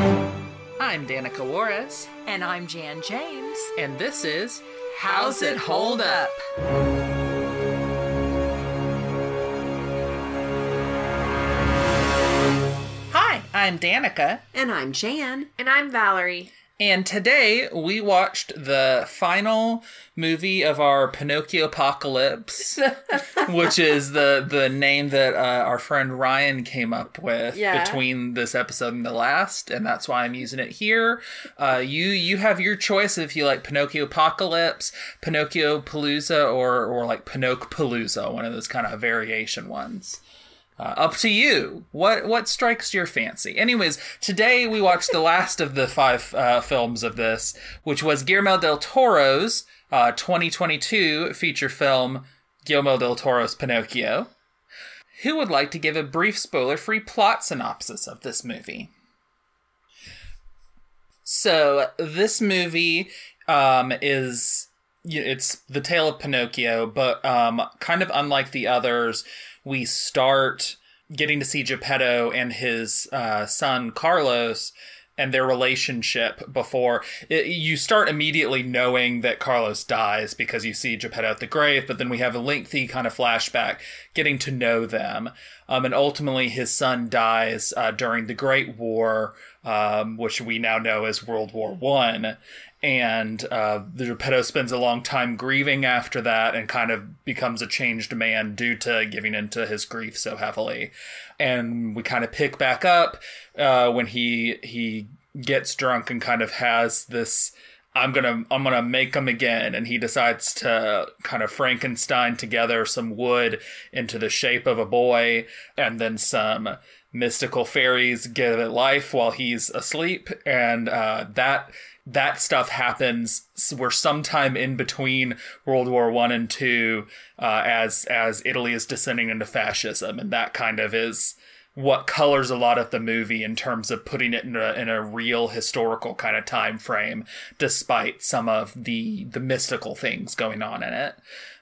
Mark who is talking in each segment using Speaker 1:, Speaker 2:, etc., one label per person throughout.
Speaker 1: I'm Danica Juarez,
Speaker 2: And I'm Jan James.
Speaker 1: and this is How's It Hold Up? Hi, I'm Danica,
Speaker 2: And I'm Jan. And I'm Valerie.
Speaker 1: And today we watched the final movie of our Pinocchio Apocalypse, which is the the name that uh, our friend Ryan came up with
Speaker 2: Yeah.
Speaker 1: between this episode and the last, and that's why I'm using it here. Uh, you you have your choice if you like Pinocchio Apocalypse, Pinocchio Palooza, or or like Pinocchio Palooza, one of those kind of variation ones. Uh, up to you. What what strikes your fancy? Anyways, today we watched the last of the five uh, films of this, which was Guillermo del Toro's uh, 2022 feature film Guillermo del Toro's Pinocchio. Who would like to give a brief spoiler-free plot synopsis of this movie? So this movie um, is it's the tale of Pinocchio, but um, kind of unlike the others, we start getting to see Geppetto and his uh, son Carlos and their relationship before it, you start immediately knowing that Carlos dies because you see Geppetto at the grave, but then we have a lengthy kind of flashback getting to know them. Um, and ultimately, his son dies uh, during the Great War, um, which we now know as World War One and uh, the Geppetto spends a long time grieving after that and kind of becomes a changed man due to giving into his grief so heavily. And we kind of pick back up uh, when he he gets drunk and kind of has this I'm gonna I'm gonna make him again, and he decides to kind of Frankenstein together some wood into the shape of a boy, and then some mystical fairies give it life while he's asleep, and uh, that that stuff happens. We're sometime in between World War One and Two, uh, as as Italy is descending into fascism, and that kind of is what colors a lot of the movie in terms of putting it in a, in a real historical kind of time frame despite some of the the mystical things going on in it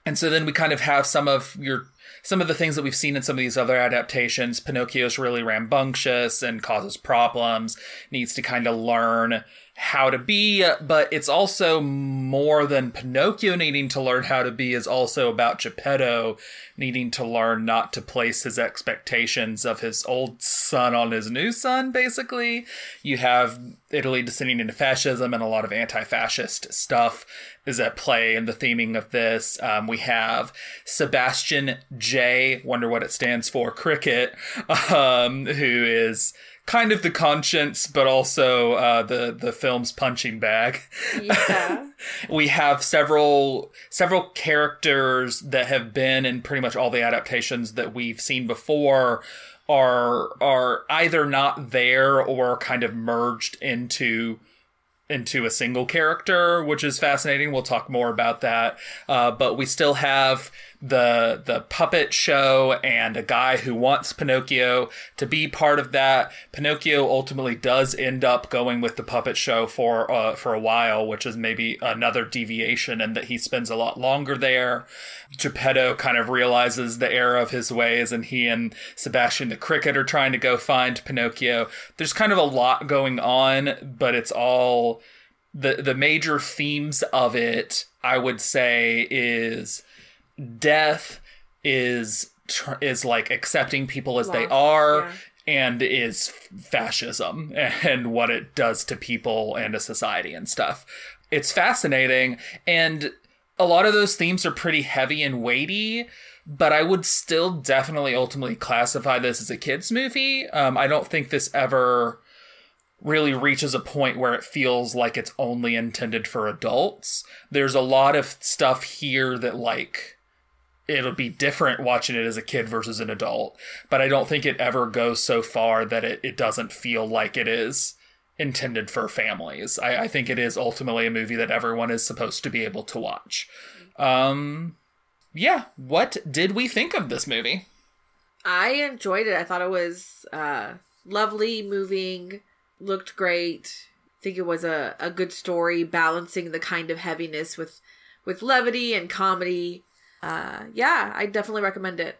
Speaker 1: and so then we kind of have some of your some of the things that we've seen in some of these other adaptations pinocchio's really rambunctious and causes problems needs to kind of learn how to be, but it's also more than Pinocchio needing to learn how to be is also about Geppetto needing to learn not to place his expectations of his old son on his new son, basically. You have Italy descending into fascism and a lot of anti-fascist stuff is at play in the theming of this. Um, we have Sebastian J, wonder what it stands for, Cricket, um, who is kind of the conscience, but also uh, the the film's punching bag.
Speaker 2: Yeah.
Speaker 1: we have several several characters that have been in pretty much all the adaptations that we've seen before are are either not there or kind of merged into into a single character, which is fascinating. We'll talk more about that. Uh, but we still have the the puppet show and a guy who wants Pinocchio to be part of that. Pinocchio ultimately does end up going with the puppet show for uh, for a while, which is maybe another deviation, and that he spends a lot longer there. Geppetto kind of realizes the error of his ways, and he and Sebastian the Cricket are trying to go find Pinocchio. There's kind of a lot going on, but it's all the the major themes of it. I would say is death is tr- is like accepting people as they are
Speaker 2: yeah.
Speaker 1: and is fascism and what it does to people and to society and stuff. It's fascinating and a lot of those themes are pretty heavy and weighty, but I would still definitely ultimately classify this as a kids movie. Um, I don't think this ever really reaches a point where it feels like it's only intended for adults. There's a lot of stuff here that like it'll be different watching it as a kid versus an adult, but I don't think it ever goes so far that it, it doesn't feel like it is intended for families. I, I think it is ultimately a movie that everyone is supposed to be able to watch. Um yeah, what did we think of this movie?
Speaker 2: I enjoyed it. I thought it was uh, lovely, moving, looked great. I think it was a, a good story, balancing the kind of heaviness with with levity and comedy. Uh, yeah, I definitely recommend it.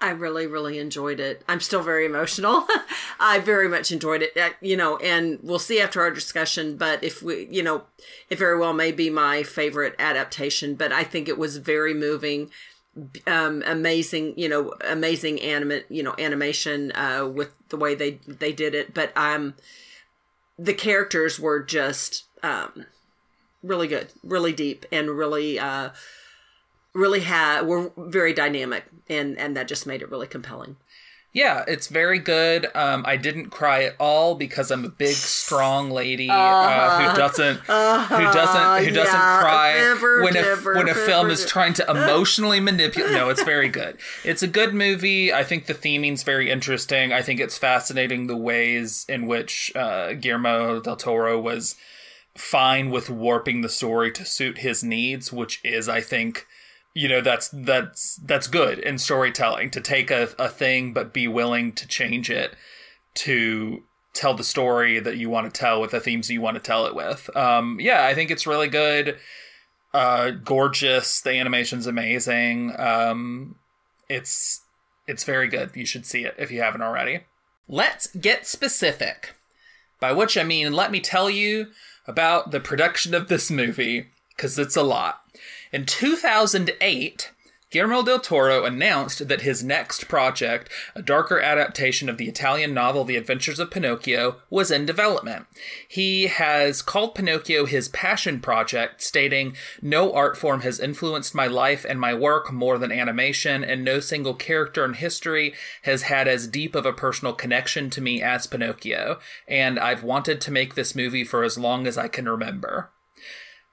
Speaker 3: I really, really enjoyed it. I'm still very emotional. I very much enjoyed it, uh, you know, and we'll see after our discussion. But if we, you know, it very well may be my favorite adaptation, but I think it was very moving, um, amazing, you know, amazing animate, you know, animation uh, with the way they they did it. But um, the characters were just um, really good, really deep, and really. Uh, really had were very dynamic and and that just made it really compelling
Speaker 1: Yeah, it's very good. Um, I didn't cry at all because I'm a big, strong lady uh,
Speaker 3: Uh-huh.
Speaker 1: who doesn't who doesn't who doesn't cry
Speaker 3: never,
Speaker 1: when a
Speaker 3: never,
Speaker 1: when a film
Speaker 3: never.
Speaker 1: is trying to emotionally manipulate. No, it's very good. It's a good movie. I think the theming's very interesting. I think it's fascinating the ways in which uh, Guillermo del Toro was fine with warping the story to suit his needs, which is, I think, you know that's that's that's good in storytelling to take a, a thing but be willing to change it to tell the story that you want to tell with the themes you want to tell it with. Um yeah i think it's really good. Uh gorgeous. The animation's amazing. Um it's it's very good. You should see it if you haven't already. Let's get specific. By which i mean let me tell you about the production of this movie because it's a lot in 2008, Guillermo del Toro announced that his next project, a darker adaptation of the Italian novel The Adventures of Pinocchio, was in development. He has called Pinocchio his passion project, stating, No art form has influenced my life and my work more than animation, and no single character in history has had as deep of a personal connection to me as Pinocchio, and I've wanted to make this movie for as long as I can remember.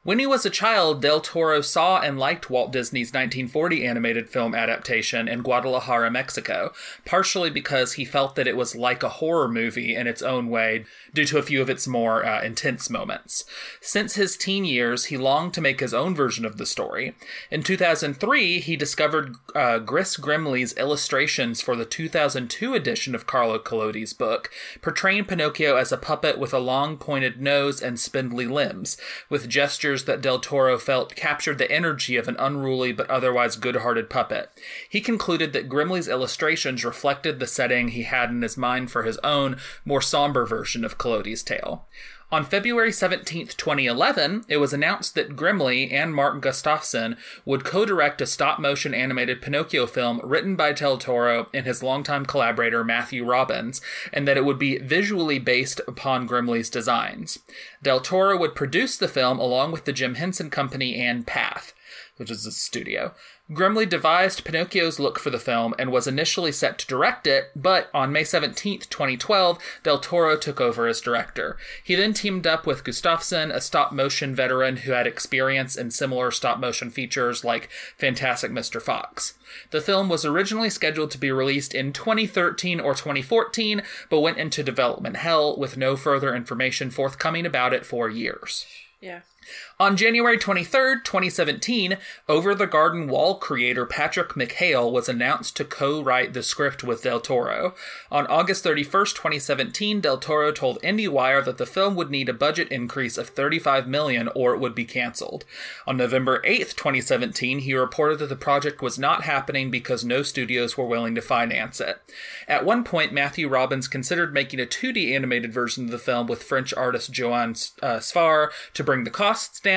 Speaker 1: When he was a child, Del Toro saw and liked Walt Disney's 1940 animated film adaptation in Guadalajara, Mexico, partially because he felt that it was like a horror movie in its own way due to a few of its more uh, intense moments. Since his teen years, he longed to make his own version of the story. In 2003, he discovered uh, Gris Grimly's illustrations for the 2002 edition of Carlo Collodi's book, portraying Pinocchio as a puppet with a long pointed nose and spindly limbs, with gestures that Del Toro felt captured the energy of an unruly but otherwise good hearted puppet. He concluded that Grimly's illustrations reflected the setting he had in his mind for his own, more somber version of Collodi's tale. On February 17, 2011, it was announced that Grimly and Mark Gustafson would co direct a stop motion animated Pinocchio film written by Del Toro and his longtime collaborator Matthew Robbins, and that it would be visually based upon Grimly's designs. Del Toro would produce the film along with the Jim Henson Company and Path which is a studio. Grimly devised Pinocchio's look for the film and was initially set to direct it, but on May 17, 2012, Del Toro took over as director. He then teamed up with Gustafson, a stop motion veteran who had experience in similar stop motion features like Fantastic Mr. Fox. The film was originally scheduled to be released in 2013 or 2014, but went into development hell with no further information forthcoming about it for years.
Speaker 2: Yeah.
Speaker 1: On January 23rd, 2017, Over the Garden Wall creator Patrick McHale was announced to co write the script with Del Toro. On August 31st, 2017, Del Toro told IndieWire that the film would need a budget increase of 35 million or it would be canceled. On November 8th, 2017, he reported that the project was not happening because no studios were willing to finance it. At one point, Matthew Robbins considered making a 2D animated version of the film with French artist Joann uh, Sfar to bring the costs down,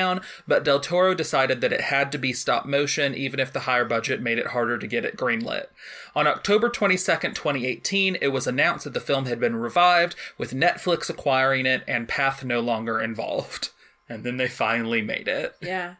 Speaker 1: but Del Toro decided that it had to be stop motion, even if the higher budget made it harder to get it greenlit. On October 22nd, 2018, it was announced that the film had been revived, with Netflix acquiring it and Path no longer involved. And then they finally made it.
Speaker 2: Yeah.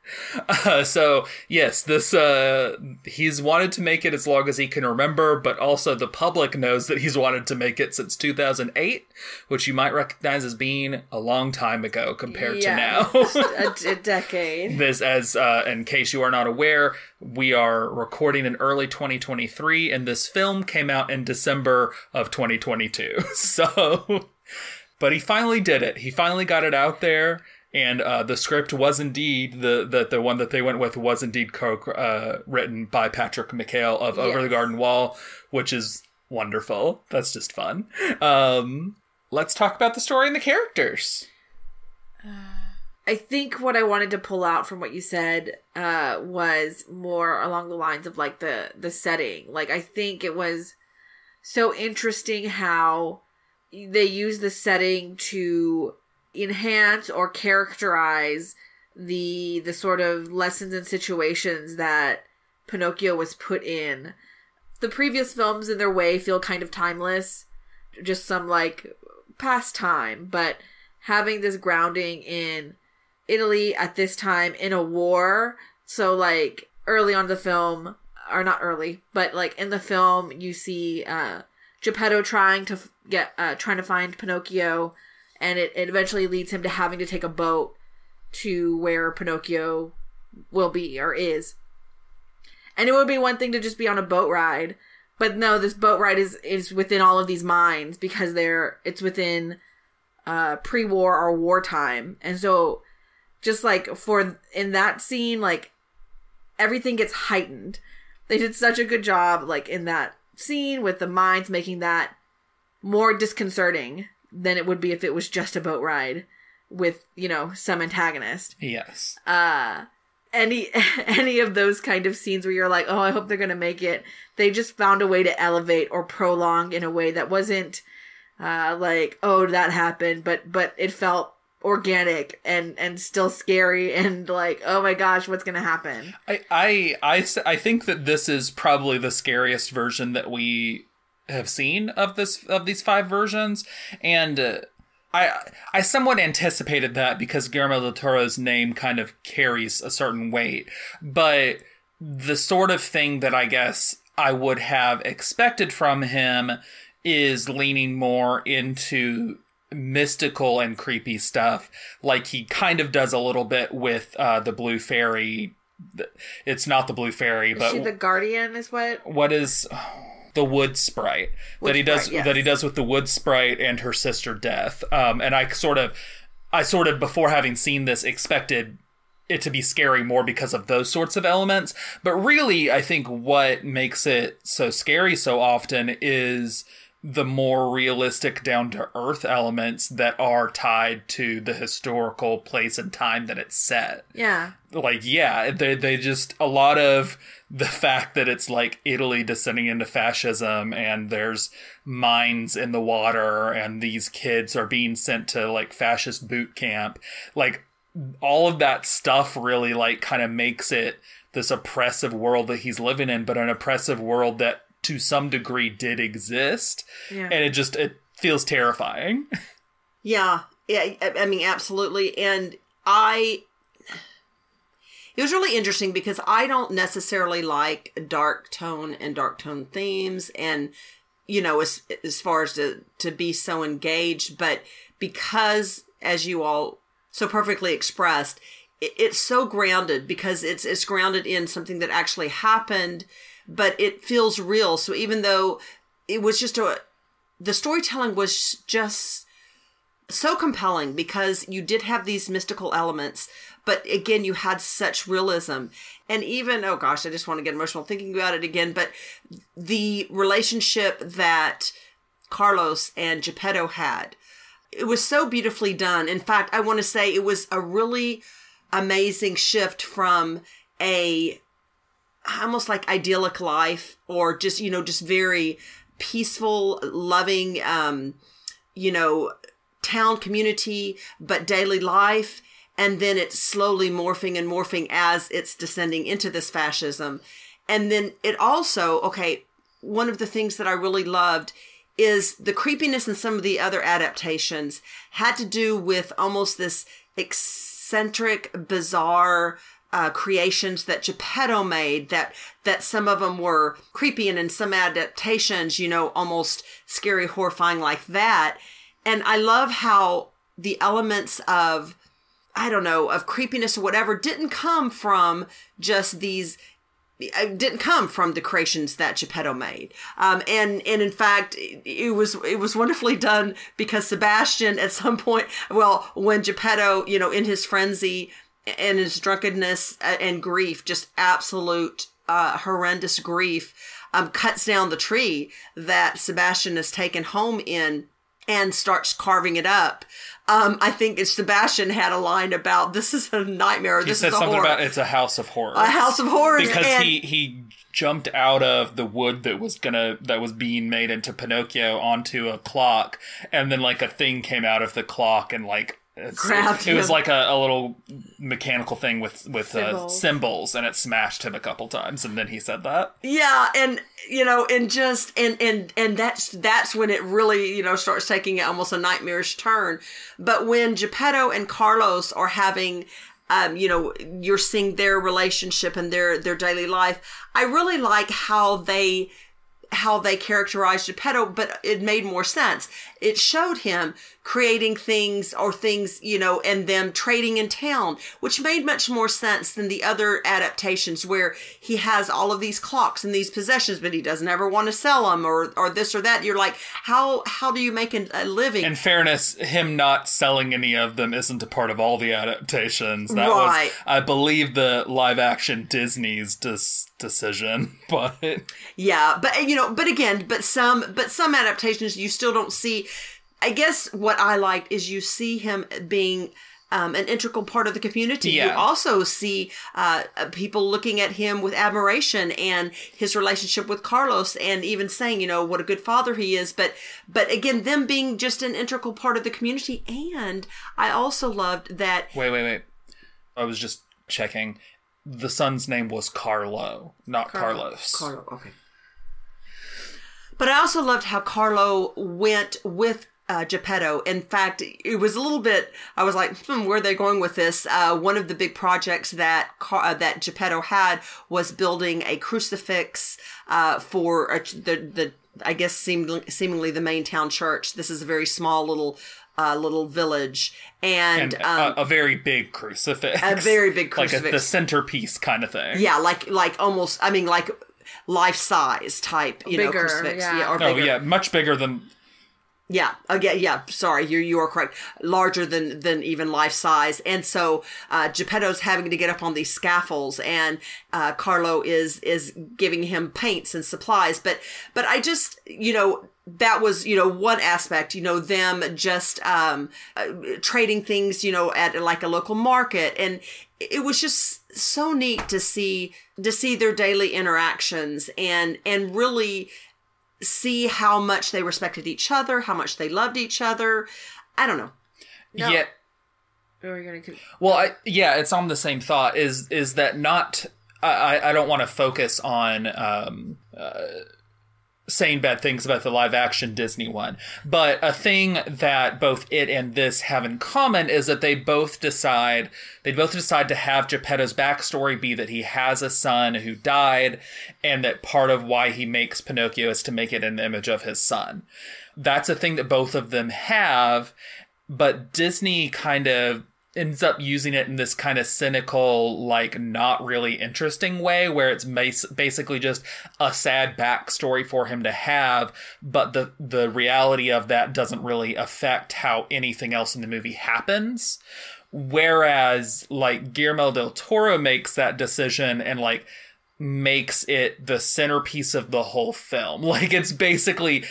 Speaker 1: Uh, so yes, this uh, he's wanted to make it as long as he can remember, but also the public knows that he's wanted to make it since 2008, which you might recognize as being a long time ago compared
Speaker 2: yeah.
Speaker 1: to now.
Speaker 2: a, a decade.
Speaker 1: this, as uh, in case you are not aware, we are recording in early 2023, and this film came out in December of 2022. So, but he finally did it. He finally got it out there and uh, the script was indeed the, the the one that they went with was indeed co uh, written by Patrick McHale of Over the Garden Wall, which is wonderful. That's just fun. Um, let's talk about the story and the characters.
Speaker 2: I think what I wanted to pull out from what you said uh, was more along the lines of like the the setting. Like I think it was so interesting how they use the setting to enhance or characterize the the sort of lessons and situations that Pinocchio was put in. The previous films in their way feel kind of timeless, just some like past time, but having this grounding in Italy at this time in a war. So like early on the film, or not early, but like in the film, you see uh, Geppetto trying to get uh, trying to find Pinocchio, and it, it eventually leads him to having to take a boat to where Pinocchio will be or is. And it would be one thing to just be on a boat ride, but no, this boat ride is is within all of these mines because they're it's within uh pre-war or wartime. And so just like for in that scene like everything gets heightened. They did such a good job like in that scene with the mines making that more disconcerting than it would be if it was just a boat ride with, you know, some antagonist.
Speaker 1: Yes.
Speaker 2: uh any any of those kind of scenes where you're like oh i hope they're gonna make it. They just found a way to elevate or prolong in a way that wasn't uh like oh that happened but but it felt organic and and still scary and like oh my gosh what's gonna happen?
Speaker 1: I i i, I think that this is probably the scariest version that we have seen of this of these five versions, and uh, I I somewhat anticipated that because Guillermo del Toro's name kind of carries a certain weight, but the sort of thing that I guess I would have expected from him is leaning more into mystical and creepy stuff like he kind of does a little bit with uh the blue fairy it's not the blue fairy
Speaker 2: is
Speaker 1: but
Speaker 2: she the guardian is what?
Speaker 1: what is the wood sprite
Speaker 2: Wood
Speaker 1: that he does
Speaker 2: sprite, yes.
Speaker 1: that he does with the wood sprite and her sister death um and i sort of i sort of before having seen this expected it to be scary more because of those sorts of elements but really i think what makes it so scary so often is the more realistic down to earth elements that are tied to the historical place and time that it's set.
Speaker 2: Yeah.
Speaker 1: Like yeah they they just a lot of the fact that it's like Italy descending into fascism and there's mines in the water and these kids are being sent to like fascist boot camp like all of that stuff really like kind of makes it this oppressive world that he's living in but an oppressive world that to some degree did exist
Speaker 2: Yeah.
Speaker 1: and it just it feels terrifying
Speaker 3: Yeah, yeah. I mean, absolutely. And I, it was really interesting because I don't necessarily like dark tone and dark tone themes, and you know, as as far as to to be so engaged, but because as you all so perfectly expressed, it, it's so grounded because it's it's grounded in something that actually happened, but it feels real. So even though it was just a the storytelling was just so compelling because you did have these mystical elements, but again, you had such realism. And even, oh gosh, I just want to get emotional thinking about it again, but the relationship that Carlos and Geppetto had, it was so beautifully done. In fact, I want to say it was a really amazing shift from a almost like idyllic life or just, you know, just very peaceful, loving, um, you know, town community, but daily life. And then it's slowly morphing and morphing as it's descending into this fascism. And then it also, okay, one of the things that I really loved is the creepiness in some of the other adaptations had to do with almost this eccentric, bizarre, uh, creations that Geppetto made that that some of them were creepy and in some adaptations, you know, almost scary, horrifying like that. And I love how the elements of I don't know, of creepiness or whatever didn't come from just these didn't come from the creations that Geppetto made. Um, and and in fact, it, it was it was wonderfully done because Sebastian at some point, well, when Geppetto, you know, in his frenzy and his drunkenness and grief, just absolute uh, horrendous grief, um, cuts down the tree that Sebastian is taken home in and starts carving it up. Um, I think Sebastian had a line about this is a nightmare.
Speaker 1: He
Speaker 3: this
Speaker 1: said
Speaker 3: is a
Speaker 1: something
Speaker 3: horror.
Speaker 1: about it's a house of horrors.
Speaker 3: a house of horrors
Speaker 1: because
Speaker 3: and,
Speaker 1: he he jumped out of the wood that was gonna that was being made into Pinocchio onto a clock, and then like a thing came out of the clock and like. It, it was like a, a little mechanical thing with with uh, Cymbals. and it smashed him a couple times, and then he said that.
Speaker 3: Yeah, and you know, and just and and and that's that's when it really you know starts taking it almost a nightmarish turn. But when Geppetto and Carlos are having, um, you know, you're seeing their relationship and their their daily life. I really like how they how they characterized Geppetto, but it made more sense. It showed him creating things or things, you know, and them trading in town, which made much more sense than the other adaptations where he has all of these clocks and these possessions, but he doesn't ever want to sell them or, or this or that. You're like, how, how do you make a, living?
Speaker 1: In fairness, him not selling any of them isn't a part of all the adaptations. That
Speaker 3: Right.
Speaker 1: was, I believe, the live action Disney's dis- decision. But
Speaker 3: Yeah, but you know, but again, but some but some adaptations you still don't see. I guess what I liked is you see him being um, an integral part of the community. You also see uh, uh, people looking at him with admiration and his relationship with Carlos, and even saying, you know, what a good father he is. But but again, them being just an integral part of the community. And I also loved that
Speaker 1: wait, wait, wait. I was just checking. The son's name was Carlo, not Carlos.
Speaker 3: Carlo, okay. But I also loved how Carlo went with uh, Geppetto. In fact, it was a little bit. I was like, hmm, where are they going with this? Uh, one of the big projects that Car- uh, that Geppetto had was building a crucifix uh, for a, the the I guess seemingly, seemingly the main town church. This is a very small little uh, little village, and,
Speaker 1: And
Speaker 3: um,
Speaker 1: a, a very big crucifix.
Speaker 3: a very big
Speaker 1: Like a,
Speaker 3: crucifix.
Speaker 1: the centerpiece kind of thing.
Speaker 3: yeah, like like almost. I mean, like life size type. You know,
Speaker 2: Bigger,
Speaker 3: crucifix.
Speaker 2: yeah.
Speaker 3: or
Speaker 1: Oh,
Speaker 3: bigger.
Speaker 1: yeah. Much bigger than.
Speaker 3: Yeah, again, yeah. Sorry, you you are correct. Larger than than even life size, and so uh, Geppetto's having to get up on these scaffolds, and uh, Carlo is is giving him paints and supplies. But but I just you know that was you know one aspect. You know them just um, uh, trading things. You know at like a local market, and it was just so neat to see to see their daily interactions and and really see how much they respected each other, how much they loved each other. I don't know.
Speaker 2: No.
Speaker 1: Yeah.
Speaker 2: Or we're gonna
Speaker 1: Well, I, yeah, it's on the same thought. Is is that not? I I- I don't want to focus on um, uh, saying bad things about the live action Disney one, but a thing that both it and this have in common is that they both decide they both decide to have Geppetto's backstory be that he has a son who died, and that part of why he makes Pinocchio is to make it an image of his son. That's a thing that both of them have, but Disney kind of ends up using it in this kind of cynical, like not really interesting way, where it's bas- basically just a sad backstory for him to have, but the the reality of that doesn't really affect how anything else in the movie happens. Whereas, like Guillermo del Toro makes that decision and like makes it the centerpiece of the whole film. Like it's basically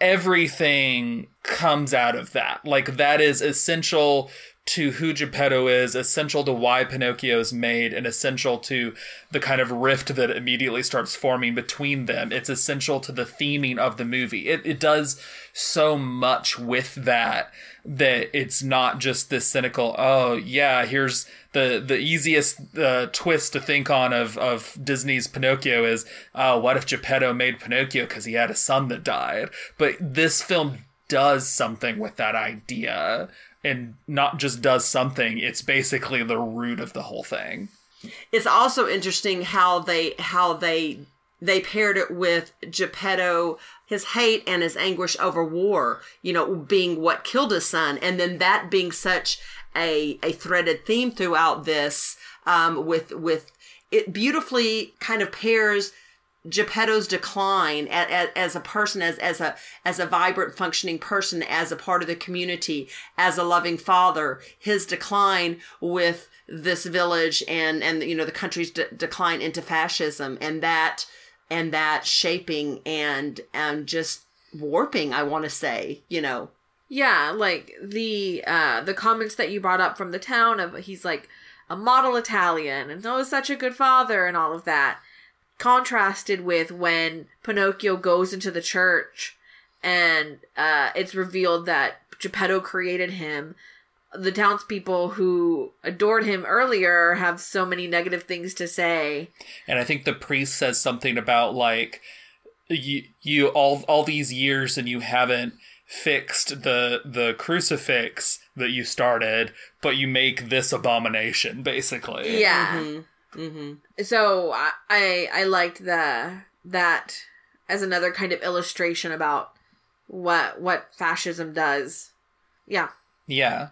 Speaker 1: everything comes out of that. Like that is essential to who Geppetto is, essential to why Pinocchio is made, and essential to the kind of rift that immediately starts forming between them. It's essential to the theming of the movie. It, it does so much with that that it's not just this cynical, oh yeah, here's the the easiest uh, twist to think on of of Disney's Pinocchio is, oh, what if Geppetto made Pinocchio because he had a son that died? But this film does something with that idea and not just does something it's basically the root of the whole thing.
Speaker 3: It's also interesting how they how they they paired it with Geppetto, his hate and his anguish over war, you know, being what killed his son, and then that being such a a threaded theme throughout this, um, with with it beautifully kind of pairs Geppetto's decline as, as a person, as as a as a vibrant, functioning person, as a part of the community, as a loving father, his decline with this village and and you know the country's de- decline into fascism, and that and that shaping and and just warping. I want to say, you know,
Speaker 2: Yeah, like the uh the comments that you brought up from the town of he's like a model Italian and oh such a good father and all of that. Contrasted with when Pinocchio goes into the church and uh it's revealed that Geppetto created him. The townspeople who adored him earlier have so many negative things to say.
Speaker 1: And I think the priest says something about like you you all all these years and you haven't fixed the the crucifix that you started, but you make this abomination basically.
Speaker 2: Yeah.
Speaker 3: Mm-hmm. Mm-hmm.
Speaker 2: so I, I I liked the that as another kind of illustration about what what fascism does. Yeah.
Speaker 1: Yeah.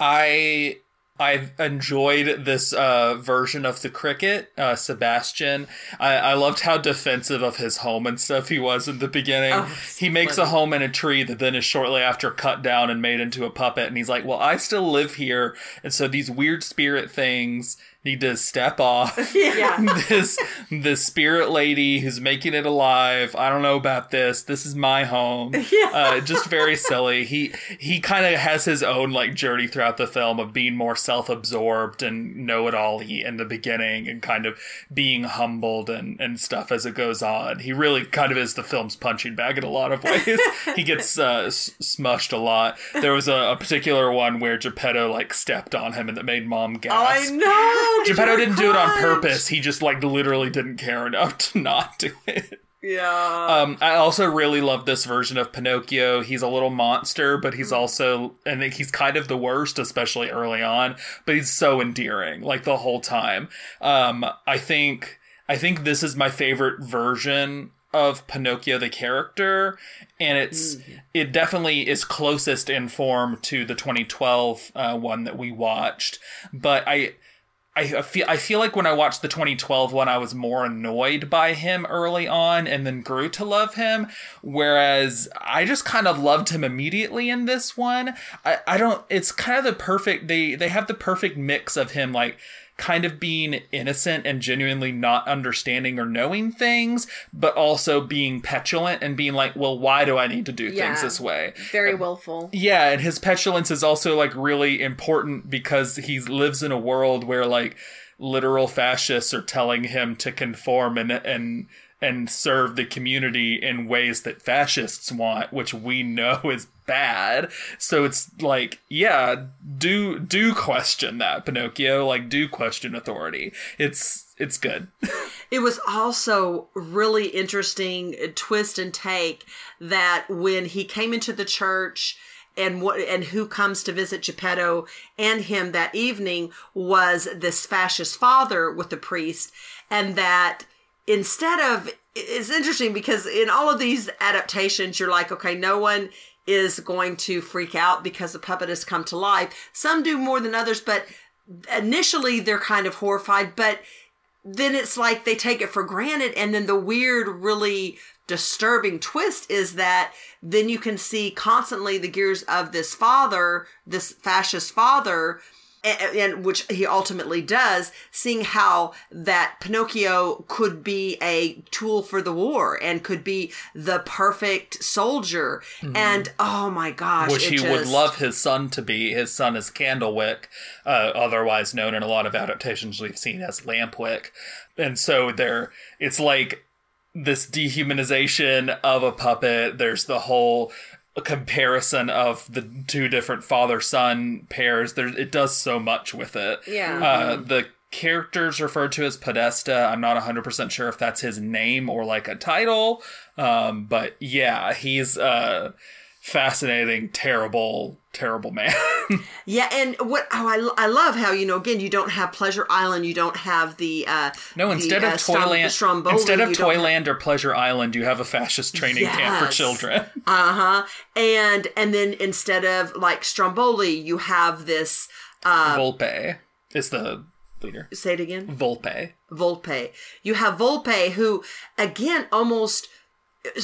Speaker 1: I I've enjoyed this uh, version of the cricket, uh, Sebastian. I, I loved how defensive of his home and stuff he was in the beginning.
Speaker 3: Oh,
Speaker 1: he makes a home in a tree that then is shortly after cut down and made into a puppet. And he's like, Well, I still live here. And so these weird spirit things need to step off.
Speaker 2: Yeah.
Speaker 1: this this spirit lady who's making it alive. I don't know about this. This is my home.
Speaker 3: Yeah.
Speaker 1: Uh, just very silly. He he kind of has his own like journey throughout the film of being more self absorbed and know it all in the beginning and kind of being humbled and and stuff as it goes on. He really kind of is the film's punching bag in a lot of ways. he gets uh, s- smushed a lot. There was a, a particular one where Geppetto like stepped on him and that made mom gasp.
Speaker 3: I know.
Speaker 1: Geppetto didn't do it on purpose. He just like literally didn't care enough to not do it.
Speaker 3: Yeah.
Speaker 1: Um, I also really love this version of Pinocchio. He's a little monster, but he's also, and he's kind of the worst, especially early on. But he's so endearing, like the whole time. Um, I think, I think this is my favorite version of Pinocchio the character, and it's it definitely is closest in form to the 2012 uh, one that we watched. But I. I feel I feel like when I watched the 2012 one, I was more annoyed by him early on, and then grew to love him. Whereas I just kind of loved him immediately in this one. I, I don't. It's kind of the perfect. They they have the perfect mix of him like kind of being innocent and genuinely not understanding or knowing things, but also being petulant and being like, well, why do I need to do
Speaker 2: Yeah.
Speaker 1: things this way?
Speaker 2: Very willful.
Speaker 1: Yeah, and his petulance is also like really important because he lives in a world where like literal fascists are telling him to conform and and and serve the community in ways that fascists want, which we know is bad. So it's like, yeah, do do question that, Pinocchio. Like do question authority. It's it's good.
Speaker 3: It was also really interesting twist and take that when he came into the church and what and who comes to visit Geppetto and him that evening was this fascist father with the priest and that instead of it's interesting because in all of these adaptations you're like okay no one is going to freak out because the puppet has come to life. Some do more than others but initially they're kind of horrified but then it's like they take it for granted. And then the weird really disturbing twist is that then you can see constantly the gears of this father this fascist father and, and which he ultimately does seeing how that pinocchio could be a tool for the war and could be the perfect soldier and oh my gosh
Speaker 1: which
Speaker 3: it
Speaker 1: he would love his son to be. His son is Candlewick, uh, otherwise known in a lot of adaptations we've seen as Lampwick, and so there, it's like this dehumanization of a puppet. There's the whole comparison of the two different father-son pairs. There, it does so much with it.
Speaker 2: Yeah.
Speaker 1: Uh, the characters referred to as Podesta. I'm not 100% sure if that's his name or like a title. Um, but yeah, he's a fascinating, terrible, terrible man.
Speaker 3: yeah and what oh I, I love how you know again you don't have pleasure island you don't have the uh
Speaker 1: no, instead
Speaker 3: uh,
Speaker 1: of
Speaker 3: Strom-
Speaker 1: Toyland,
Speaker 3: Stromboli,
Speaker 1: instead of
Speaker 3: have-
Speaker 1: Toyland or Pleasure Island, you have a fascist training camp for children.
Speaker 3: Uh-huh. And and then instead of like Stromboli, you have this uh
Speaker 1: Volpe is the leader.
Speaker 3: say it again.
Speaker 1: Volpe.
Speaker 3: Volpe. You have Volpe who again almost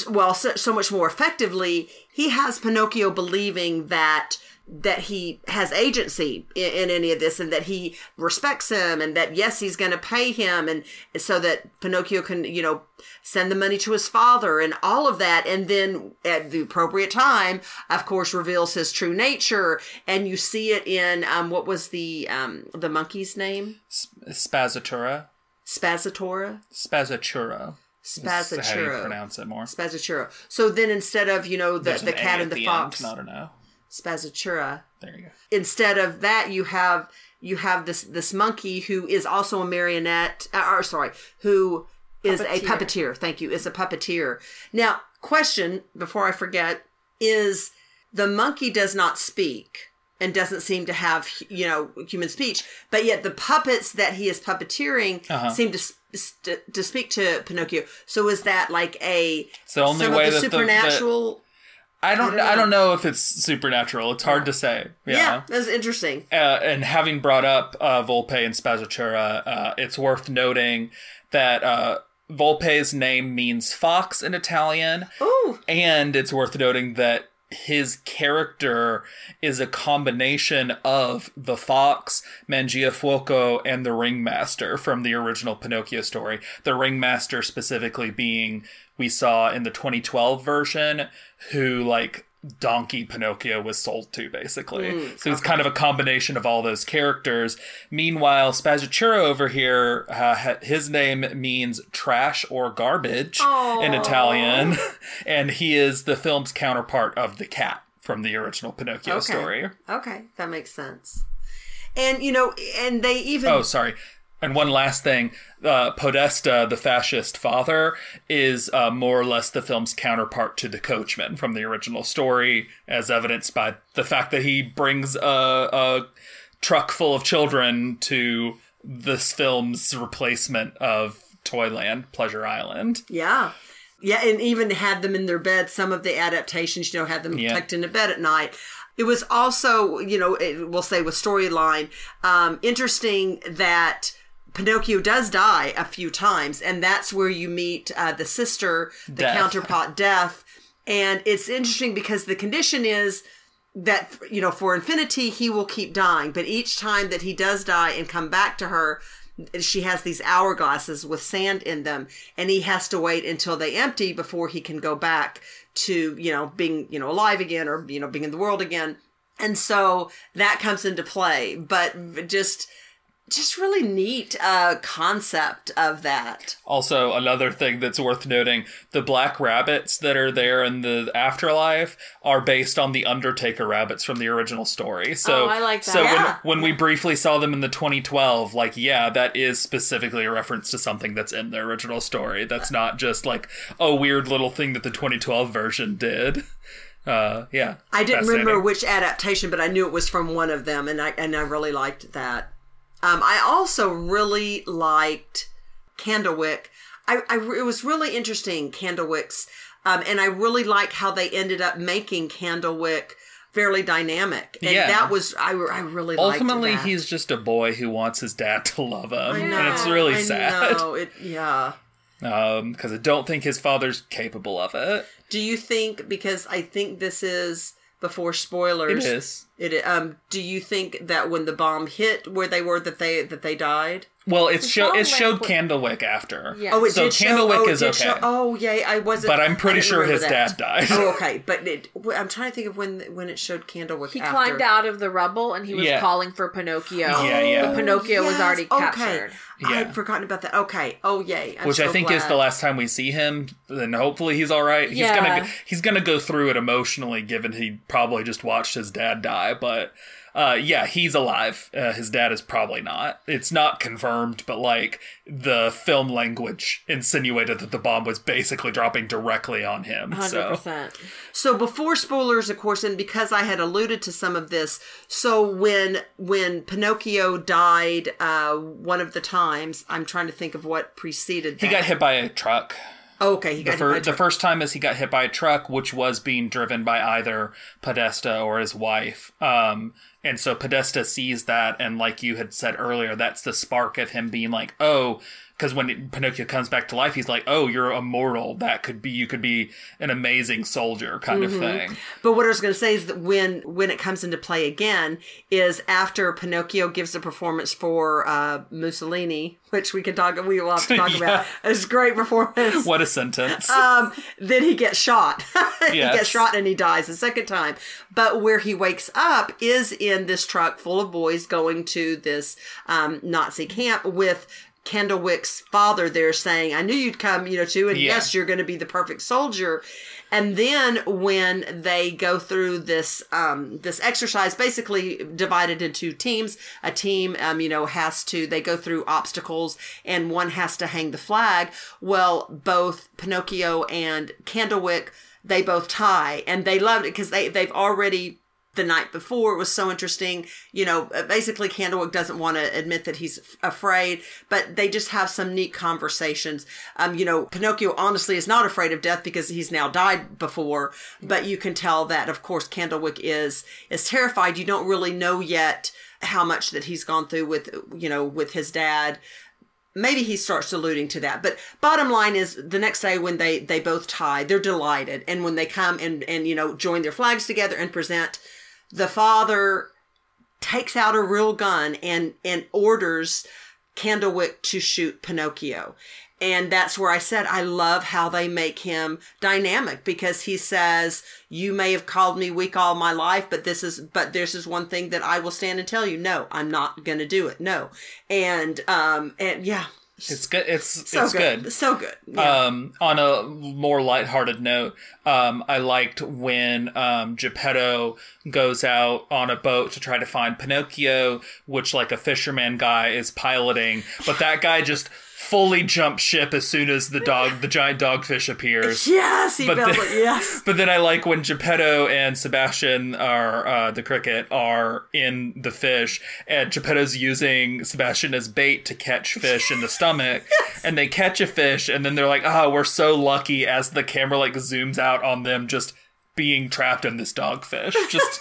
Speaker 3: well, so, so much more effectively, he has Pinocchio believing that that he has agency in, in, any of this and that he respects him and that yes he's going to pay him and so that pinocchio can you know send the money to his father and all of that. And then at the appropriate time of course reveals his true nature. And you see it in um, what was the um, the monkey's name?
Speaker 1: Spazzatura
Speaker 3: spazzatura
Speaker 1: spazzatura
Speaker 3: Spazzatura.
Speaker 1: How you pronounce it more?
Speaker 3: Spazzatura. So then instead of, you know, the, the cat and the,
Speaker 1: the
Speaker 3: fox.
Speaker 1: End, not an O.
Speaker 3: Spazzatura.
Speaker 1: There you go.
Speaker 3: Instead of that, you have you have this this monkey who is also a marionette. Uh, or sorry, who is puppeteer. a puppeteer. Thank you. Is a puppeteer. Now, question before I forget is the monkey does not speak and doesn't seem to have you know human speech, but yet the puppets that he is puppeteering uh-huh. seem to. to speak to Pinocchio, so is that like a
Speaker 1: it's the only way
Speaker 3: the
Speaker 1: that
Speaker 3: supernatural?
Speaker 1: The, I don't. I don't know. I don't know if it's supernatural. It's hard to say. Yeah,
Speaker 3: yeah that's interesting.
Speaker 1: Uh, and having brought up uh, Volpe and Spazzatura, uh, it's worth noting that uh, Volpe's name means fox in Italian.
Speaker 3: Ooh.
Speaker 1: And it's worth noting that his character is a combination of the fox, Mangiafuoco, and the ringmaster from the original Pinocchio story. The ringmaster specifically being we saw in the 2012 version who like donkey Pinocchio was sold to, basically. Mm, so it's okay. kind of a combination of all those characters. Meanwhile, Spazzatura over here, uh, his name means trash or garbage Aww. in Italian, and he is the film's counterpart of the cat from the original Pinocchio
Speaker 3: okay.
Speaker 1: story.
Speaker 3: Okay, that makes sense. And you know, and they even
Speaker 1: oh, sorry. And one last thing, uh, Podesta, the fascist father, is uh, more or less the film's counterpart to the coachman from the original story, as evidenced by the fact that he brings a, a truck full of children to this film's replacement of Toyland, Pleasure Island.
Speaker 3: Yeah. Yeah, and even had them in their bed. Some of the adaptations, you know, had them yeah. tucked into bed at night. It was also, you know, it, we'll say with storyline, um, interesting that Pinocchio does die a few times, and that's where you meet uh, the sister, the Death. counterpart Death. And it's interesting because the condition is that, you know, for infinity, he will keep dying. But each time that he does die and come back to her, she has these hourglasses with sand in them, and he has to wait until they empty before he can go back to, you know, being, you know, alive again or, you know, being in the world again. And so that comes into play. But just just really neat uh, concept of that.
Speaker 1: Also, another thing that's worth noting: the black rabbits that are there in the afterlife are based on the Undertaker rabbits from the original story. So,
Speaker 2: oh, I like that.
Speaker 1: So
Speaker 2: yeah.
Speaker 1: when, when we briefly saw them in the 2012, like, yeah, that is specifically a reference to something that's in the original story. That's not just like a weird little thing that the 2012 version did. Uh, yeah,
Speaker 3: I didn't remember which adaptation, but I knew it was from one of them, and I and I really liked that. Um, I also really liked Candlewick. I, I, it was really interesting, Candlewick's, um, and I really like how they ended up making Candlewick fairly dynamic. And yeah. that was, I, I really
Speaker 1: Ultimately, he's just a boy who wants his dad to love him. Know, and it's really
Speaker 3: I
Speaker 1: sad.
Speaker 3: Know. It, yeah.
Speaker 1: Because um, I don't think his father's capable of it.
Speaker 3: Do you think, because I think this is before spoilers.
Speaker 1: It is.
Speaker 3: It um. Do you think that when the bomb hit where they were that they that they died?
Speaker 1: Well, it's show it showed Candlewick after.
Speaker 3: Yeah. Oh, it
Speaker 1: so
Speaker 3: did
Speaker 1: Candlewick
Speaker 3: show, oh,
Speaker 1: is okay.
Speaker 3: Show, oh, yeah, I wasn't.
Speaker 1: But I'm pretty sure his
Speaker 3: that.
Speaker 1: dad died.
Speaker 3: Oh, okay. But it, I'm trying to think of when when it showed Candlewick.
Speaker 2: He
Speaker 3: after.
Speaker 2: climbed out of the rubble and he was
Speaker 1: yeah.
Speaker 2: calling for Pinocchio.
Speaker 1: yeah, yeah.
Speaker 2: But Pinocchio
Speaker 3: yes,
Speaker 2: was already
Speaker 3: okay.
Speaker 2: captured.
Speaker 3: Yeah. I had forgotten about that. Okay. Oh, yay! I'm
Speaker 1: Which
Speaker 3: so
Speaker 1: I think
Speaker 3: glad.
Speaker 1: is the last time we see him. Then hopefully he's all right. He's
Speaker 2: Yeah.
Speaker 1: gonna he's gonna go through it emotionally, given he probably just watched his dad die. But uh, yeah, he's alive. Uh, his dad is probably not. It's not confirmed, but like the film language insinuated that the bomb was basically dropping directly on him.
Speaker 2: Hundred
Speaker 1: So
Speaker 2: percent.
Speaker 3: So before spoilers, of course, and because I had alluded to some of this, so when when Pinocchio died, uh, one of the times, I'm trying to think of what preceded. That.
Speaker 1: He got hit by a truck.
Speaker 3: Oh, okay, he
Speaker 1: The,
Speaker 3: got
Speaker 1: fir-
Speaker 3: hit by a
Speaker 1: the first time is he got hit by a truck, which was being driven by either Podesta or his wife. Um, And so Podesta sees that, and like you had said earlier, that's the spark of him being like, oh, because when Pinocchio comes back to life, he's like, "Oh, you're immortal. That could be you could be an amazing soldier, kind of thing."
Speaker 3: But what I was going to say is that when when it comes into play again is after Pinocchio gives a performance for uh, Mussolini, which we can talk we will have to talk
Speaker 1: Yeah.
Speaker 3: about. It's a great performance.
Speaker 1: What a sentence!
Speaker 3: um, then he gets shot. he
Speaker 1: Yes.
Speaker 3: gets shot and he dies the second time. But where he wakes up is in this truck full of boys going to this um, Nazi camp with Candlewick's father there saying, I knew you'd come, you know, too, and
Speaker 1: Yeah.
Speaker 3: yes, you're going to be the perfect soldier. And then when they go through this um, this exercise, basically divided into teams, a team um, you know has to they go through obstacles, and one has to hang the flag. Well, both Pinocchio and Candlewick they both tie, and they loved it because they they've already the night before. It was so interesting. You know, uh, basically, Candlewick doesn't want to admit that he's f- afraid, but they just have some neat conversations. Um, you know, Pinocchio honestly is not afraid of death because he's now died before, but you can tell that, of course, Candlewick is is terrified. You don't really know yet how much that he's gone through with you know with his dad maybe he starts alluding to that but bottom line is the next day when they they both tie they're delighted and when they come and and you know join their flags together and present the father takes out a real gun and and orders candlewick to shoot pinocchio and that's where I said I love how they make him dynamic because he says, "You may have called me weak all my life, but this is but this is one thing that I will stand and tell you. No, I'm not going to do it. No." And um and yeah,
Speaker 1: it's good. It's
Speaker 3: so
Speaker 1: it's good.
Speaker 3: So good. Yeah.
Speaker 1: Um, on a more lighthearted note, um, I liked when um, Geppetto goes out on a boat to try to find Pinocchio, which like a fisherman guy is piloting, but that guy just fully jump ship as soon as the dog, the giant dogfish appears.
Speaker 3: yes, he
Speaker 1: but
Speaker 3: felt
Speaker 1: the-
Speaker 3: it. Yes.
Speaker 1: But then I like when Geppetto and Sebastian are uh, the cricket are in the fish, and Geppetto's using Sebastian as bait to catch fish in the stomach, and they catch a fish, and then they're like, "Ah, we're so lucky!" As the camera like zooms out on them just being trapped in this dogfish, just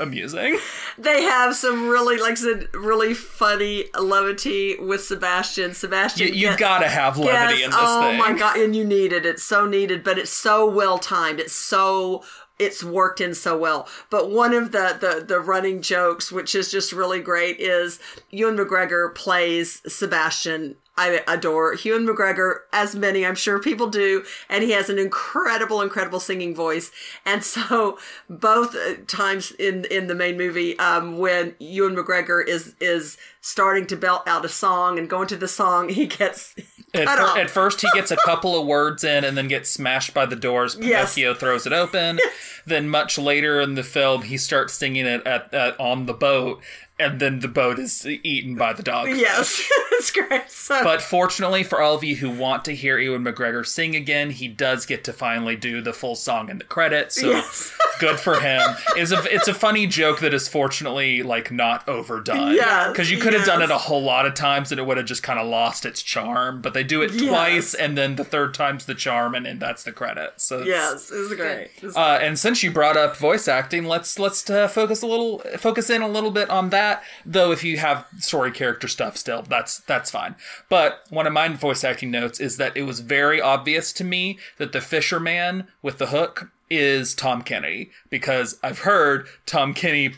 Speaker 1: amusing.
Speaker 3: They have some really, like I said, really funny levity with Sebastian. Sebastian,
Speaker 1: You, you
Speaker 3: gets-
Speaker 1: gotta have levity
Speaker 3: Yes,
Speaker 1: in this
Speaker 3: oh
Speaker 1: thing. oh thing.
Speaker 3: my god, and you need it. It's so needed, but it's so well timed. It's so it's worked in so well. But one of the, the the running jokes, which is just really great, is Ewan McGregor plays Sebastian. I adore Ewan McGregor, as many I'm sure people do, and he has an incredible, incredible singing voice. And so, both uh, times in in the main movie, um, when Ewan McGregor is is starting to belt out a song and go into the song, he gets
Speaker 1: At,
Speaker 3: cut
Speaker 1: fir-
Speaker 3: off.
Speaker 1: at first, he gets a couple of words in and then gets smashed by the doors.
Speaker 3: Yes.
Speaker 1: Pinocchio throws it open. Then, much later in the film, he starts singing it at, at on the boat, and then the boat is eaten by the dog.
Speaker 3: Yes, it's great. So,
Speaker 1: But fortunately for all of you who want to hear Ewan McGregor sing again, he does get to finally do the full song in the credits. So
Speaker 3: Yes.
Speaker 1: Good for him. It's a it's a funny joke that is fortunately like not overdone.
Speaker 3: Yes,
Speaker 1: because you could have done it a whole lot of times and it would have just kind of lost its charm. But they do it
Speaker 3: Yes.
Speaker 1: twice, and then the third time's the charm, and, and that's the credit. So it's-
Speaker 3: yes, it's great. It's-
Speaker 1: uh, and since you brought up voice acting, let's let's uh, focus a little focus in a little bit on that. Though if you have story character stuff still, that's that's fine. But one of my voice acting notes is that it was very obvious to me that the fisherman with the hook is Tom Kenny because I've heard Tom Kenny's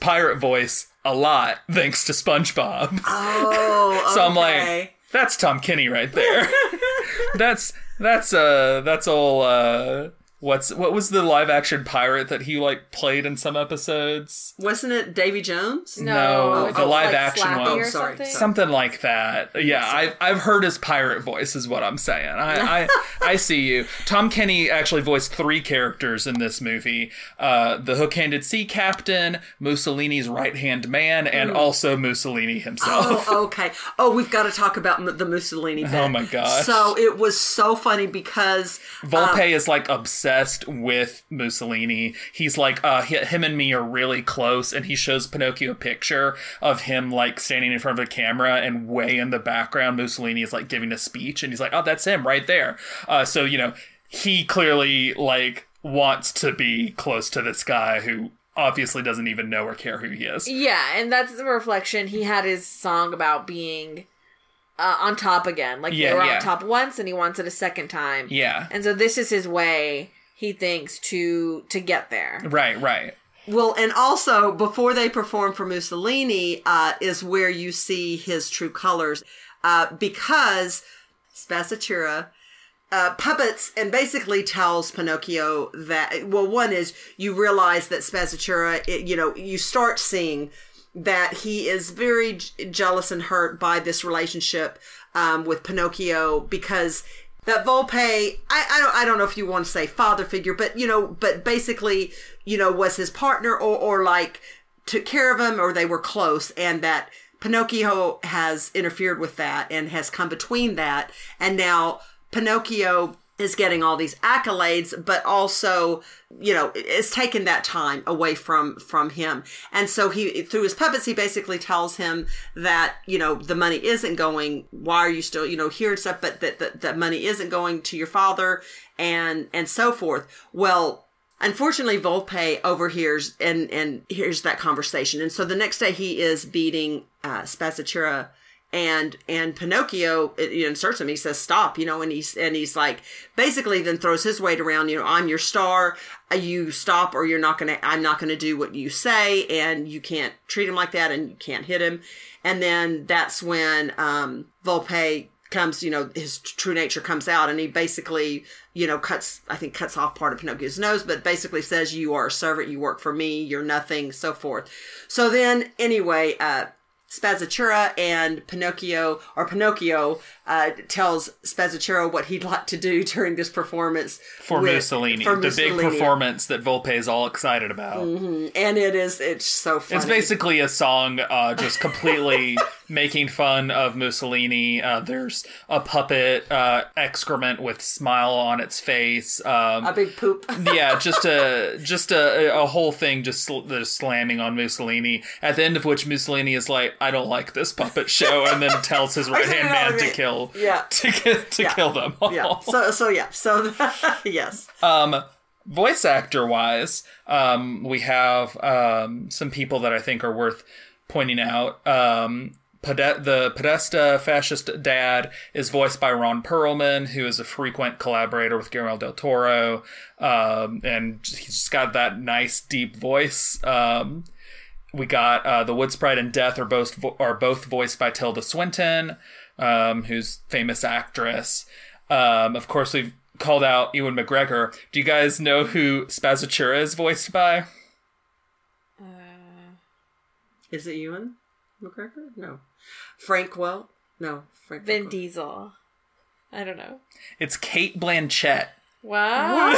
Speaker 1: pirate voice a lot thanks to SpongeBob.
Speaker 3: oh,
Speaker 1: So I'm like, that's Tom Kenny right there. that's that's uh that's all uh what's what was the live action pirate that he like played in some episodes?
Speaker 3: wasn't it Davy Jones?
Speaker 1: No,
Speaker 2: it's
Speaker 1: the live
Speaker 2: like
Speaker 1: action
Speaker 2: Slappy
Speaker 1: one.
Speaker 2: or
Speaker 3: Oh, sorry,
Speaker 2: something.
Speaker 1: Something like that. Yeah, I've I've heard his pirate voice is what I'm saying. I I, I see you. Tom Kenny actually voiced three characters in this movie: uh, the hook-handed sea captain, Mussolini's right-hand man, and also Mussolini himself.
Speaker 3: Oh, okay. Oh, we've got to talk about m- the Mussolini. Bit.
Speaker 1: Oh my gosh.
Speaker 3: So it was so funny because
Speaker 1: Volpe is like obsessed with Mussolini. He's like, uh, hi- him and me are really close, and he shows Pinocchio a picture of him like standing in front of a camera, and way in the background, Mussolini is like giving a speech, and he's like, oh, that's him right there. Uh, so you know, he clearly like wants to be close to this guy who obviously doesn't even know or care who he is.
Speaker 2: Yeah, and that's the reflection. He had his song about being uh, on top again. Like
Speaker 1: Yeah,
Speaker 2: they were
Speaker 1: yeah.
Speaker 2: on top once, and he wants it a second time.
Speaker 1: Yeah.
Speaker 2: and so this is his way. He thinks to to get there.
Speaker 1: Right, right.
Speaker 3: Well, and also before they perform for Mussolini uh, is where you see his true colors, uh, because Spazzatura uh, puppets and basically tells Pinocchio that well, one is you realize that Spazzatura, it, you know, you start seeing that he is very j- jealous and hurt by this relationship um, with Pinocchio because that Volpe, I, I don't I don't know if you want to say father figure, but you know, but basically, you know, was his partner or or like took care of him or they were close and that Pinocchio has interfered with that and has come between that. And now Pinocchio is getting all these accolades but also you know it's taken that time away from from him. And so he through his puppets he basically tells him that you know the money isn't going why are you still you know here and stuff but that that, that money isn't going to your father and and so forth. Well Unfortunately, Volpe overhears and and hears that conversation, and so the next day he is beating uh, Spazzatura, and and Pinocchio you know, inserts him. He says, "Stop!" You know, and he's and he's like basically then throws his weight around. You know, I'm your star. You stop, or you're not gonna. I'm not gonna do what you say, and you can't treat him like that, and you can't hit him. And then that's when um, Volpe comes, you know, his true nature comes out, and he basically, you know, cuts, I think, cuts off part of Pinocchio's nose, but basically says, "You are a servant. You work for me. You're nothing." So forth. So then, anyway, uh, Spazzatura and Pinocchio, or Pinocchio, uh, tells Spazzatura what he'd like to do during this performance
Speaker 1: For
Speaker 3: with-
Speaker 1: Mussolini.
Speaker 3: for
Speaker 1: the big performance that Volpe is all excited about.
Speaker 3: and it is, it's so funny.
Speaker 1: It's basically a song uh, just completely making fun of Mussolini. Uh, there's a puppet uh, excrement with smile on its face. Um,
Speaker 3: a big poop.
Speaker 1: yeah, just a just a, a whole thing just, sl- just slamming on Mussolini. At the end of which Mussolini is like, "I don't like this puppet show," and then tells his right hand man to kill
Speaker 3: Yeah.
Speaker 1: to get, to
Speaker 3: Yeah.
Speaker 1: kill them all.
Speaker 3: yeah. So, so yeah. So, yes.
Speaker 1: Um, voice actor wise, um, we have um, some people that I think are worth pointing out. Um, Pode- the Podesta fascist dad is voiced by Ron Perlman, who is a frequent collaborator with Guillermo del Toro, um, and he's just got that nice deep voice. Um, we got uh, the Wood Sprite and Death are both vo- are both voiced by Tilda Swinton, um, who's famous actress. Um, of course, we've called out Ewan McGregor. Do you guys know who Spazzatura is voiced by?
Speaker 3: Is it Ewan McGregor? No. Frank Well? No. Frank
Speaker 2: Vin Diesel. I don't know.
Speaker 1: It's Cate Blanchett.
Speaker 2: Wow,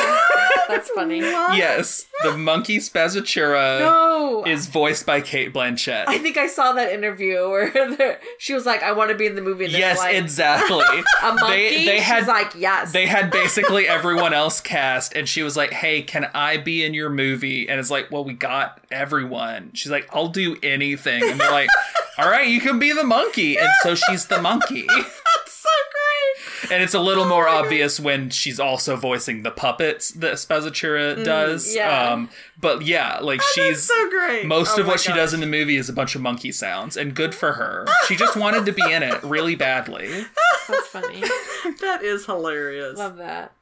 Speaker 2: that's funny.
Speaker 1: Yes, the monkey Spazzatura
Speaker 2: No,
Speaker 1: is voiced by Cate Blanchett.
Speaker 2: I think I saw that interview where the- she was like, "I want to be in the movie." And they're
Speaker 1: yes,
Speaker 2: like,
Speaker 1: exactly.
Speaker 2: a monkey.
Speaker 1: They, they had
Speaker 2: She's like, "Yes."
Speaker 1: they had basically everyone else cast and she was like hey can i be in your movie and it's like well we got everyone she's like i'll do anything and they're like all right you can be the monkey and so she's the monkey
Speaker 3: That's so great.
Speaker 1: And it's a little more obvious when she's also voicing the puppets that Spazzatura does
Speaker 2: yeah.
Speaker 1: um but yeah like
Speaker 3: That's
Speaker 1: she's
Speaker 3: so great.
Speaker 1: most
Speaker 3: Oh
Speaker 1: of
Speaker 3: my
Speaker 1: what she does in the movie is a bunch of monkey sounds and good for her she just wanted to be in it really badly
Speaker 2: that's funny.
Speaker 3: That is hilarious.
Speaker 2: Love that.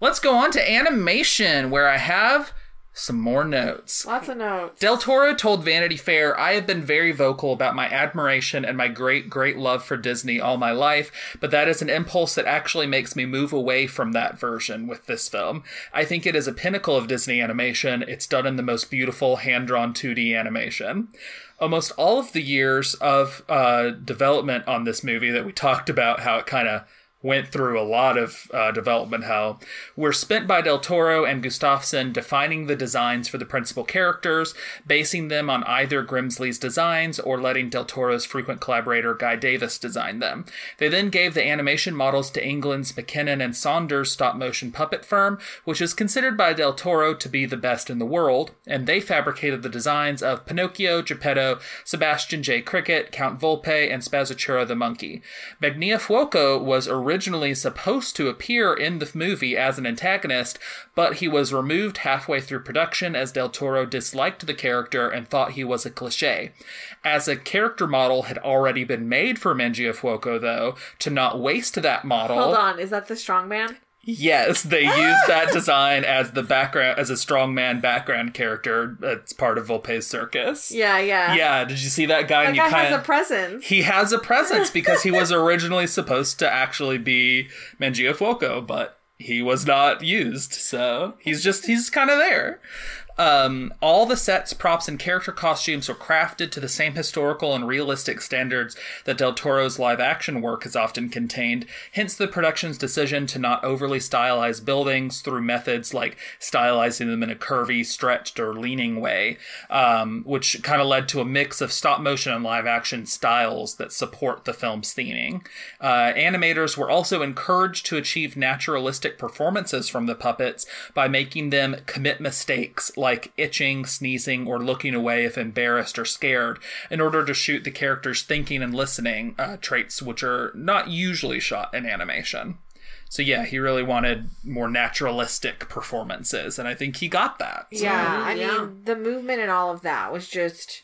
Speaker 1: Let's go on to animation, where I have some more notes.
Speaker 2: Lots of notes.
Speaker 1: Del Toro told Vanity Fair, I have been very vocal about my admiration and my great, great love for Disney all my life, but that is an impulse that actually makes me move away from that version with this film. I think it is a pinnacle of Disney animation. It's done in the most beautiful hand drawn 2D animation. Almost all of the years of uh, development on this movie that we talked about, how it kind of went through a lot of uh, development hell, were spent by Del Toro and Gustafson defining the designs for the principal characters, basing them on either Grimly's designs or letting Del Toro's frequent collaborator Guy Davis design them. They then gave the animation models to England's Mackinnon and Saunders stop motion puppet firm, which is considered by Del Toro to be the best in the world, and they fabricated the designs of Pinocchio, Geppetto, Sebastian J. Cricket, Count Volpe, and Spazzatura the monkey. Mangiafuoco was originally supposed to appear in the movie as an antagonist, but he was removed halfway through production as Del Toro disliked the character and thought he was a cliche. As a character model had already been made for Mangiafuoco, though, to not waste that model.
Speaker 2: Hold on, is that the strongman?
Speaker 1: Yes, they used that design as the background as a strongman background character. It's part of Volpe's circus.
Speaker 2: Yeah, yeah.
Speaker 1: Yeah, did you see that guy?
Speaker 2: That
Speaker 1: and you
Speaker 2: guy
Speaker 1: kind
Speaker 2: has a presence.
Speaker 1: he has a presence because he was originally supposed to actually be Mangiafuoco, but he was not used. So he's just he's kind of there. Um, all the sets, props, and character costumes were crafted to the same historical and realistic standards that Del Toro's live action work has often contained, hence the production's decision to not overly stylize buildings through methods like stylizing them in a curvy, stretched, or leaning way, um, which kind of led to a mix of stop motion and live action styles that support the film's theming. Uh, animators were also encouraged to achieve naturalistic performances from the puppets by making them commit mistakes like itching, sneezing, or looking away if embarrassed or scared, in order to shoot the characters' thinking and listening uh, traits, which are not usually shot in animation. So yeah, he really wanted more naturalistic performances, and I think he got that.
Speaker 2: yeah, I
Speaker 3: yeah.
Speaker 2: mean, the movement and all of that was just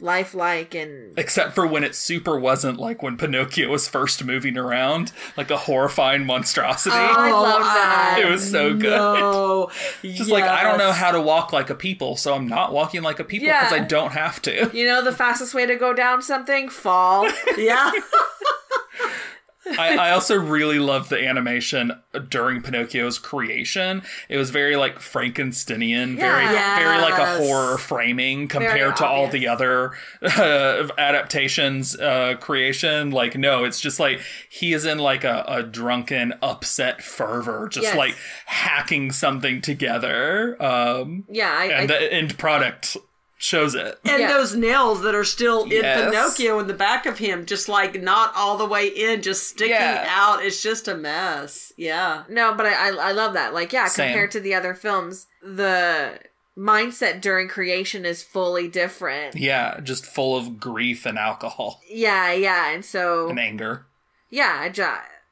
Speaker 2: lifelike and
Speaker 1: Except for when it super wasn't like when Pinocchio was first moving around, like a horrifying monstrosity.
Speaker 2: oh, I love that.
Speaker 1: It was so good.
Speaker 3: No.
Speaker 1: Just like I don't know how to walk like a people, so I'm not walking like a people because
Speaker 2: Yeah.
Speaker 1: I don't have to.
Speaker 2: you know the fastest way to go down something? Fall.
Speaker 3: Yeah.
Speaker 1: I, I also really loved the animation during Pinocchio's creation. It was very like Frankensteinian, very
Speaker 2: Yeah.
Speaker 1: very like a horror framing compared to all the other uh, adaptations uh, creation. Like no, it's just like he is in like a, a drunken, upset fervor, just
Speaker 2: Yes.
Speaker 1: like hacking something together. Um,
Speaker 2: Yeah, I,
Speaker 1: and
Speaker 2: I
Speaker 1: the end product shows it.
Speaker 3: And
Speaker 2: Yeah.
Speaker 3: those nails that are still in
Speaker 1: Yes.
Speaker 3: Pinocchio in the back of him, just like not all the way in, just sticking
Speaker 1: Yeah.
Speaker 3: out. It's just a mess. Yeah.
Speaker 2: no, but I, I I love that. Like, yeah,
Speaker 1: Same.
Speaker 2: compared to the other films, the mindset during creation is fully different.
Speaker 1: Yeah, just full of grief and alcohol
Speaker 2: Yeah, yeah, and so
Speaker 1: and anger.
Speaker 2: yeah, I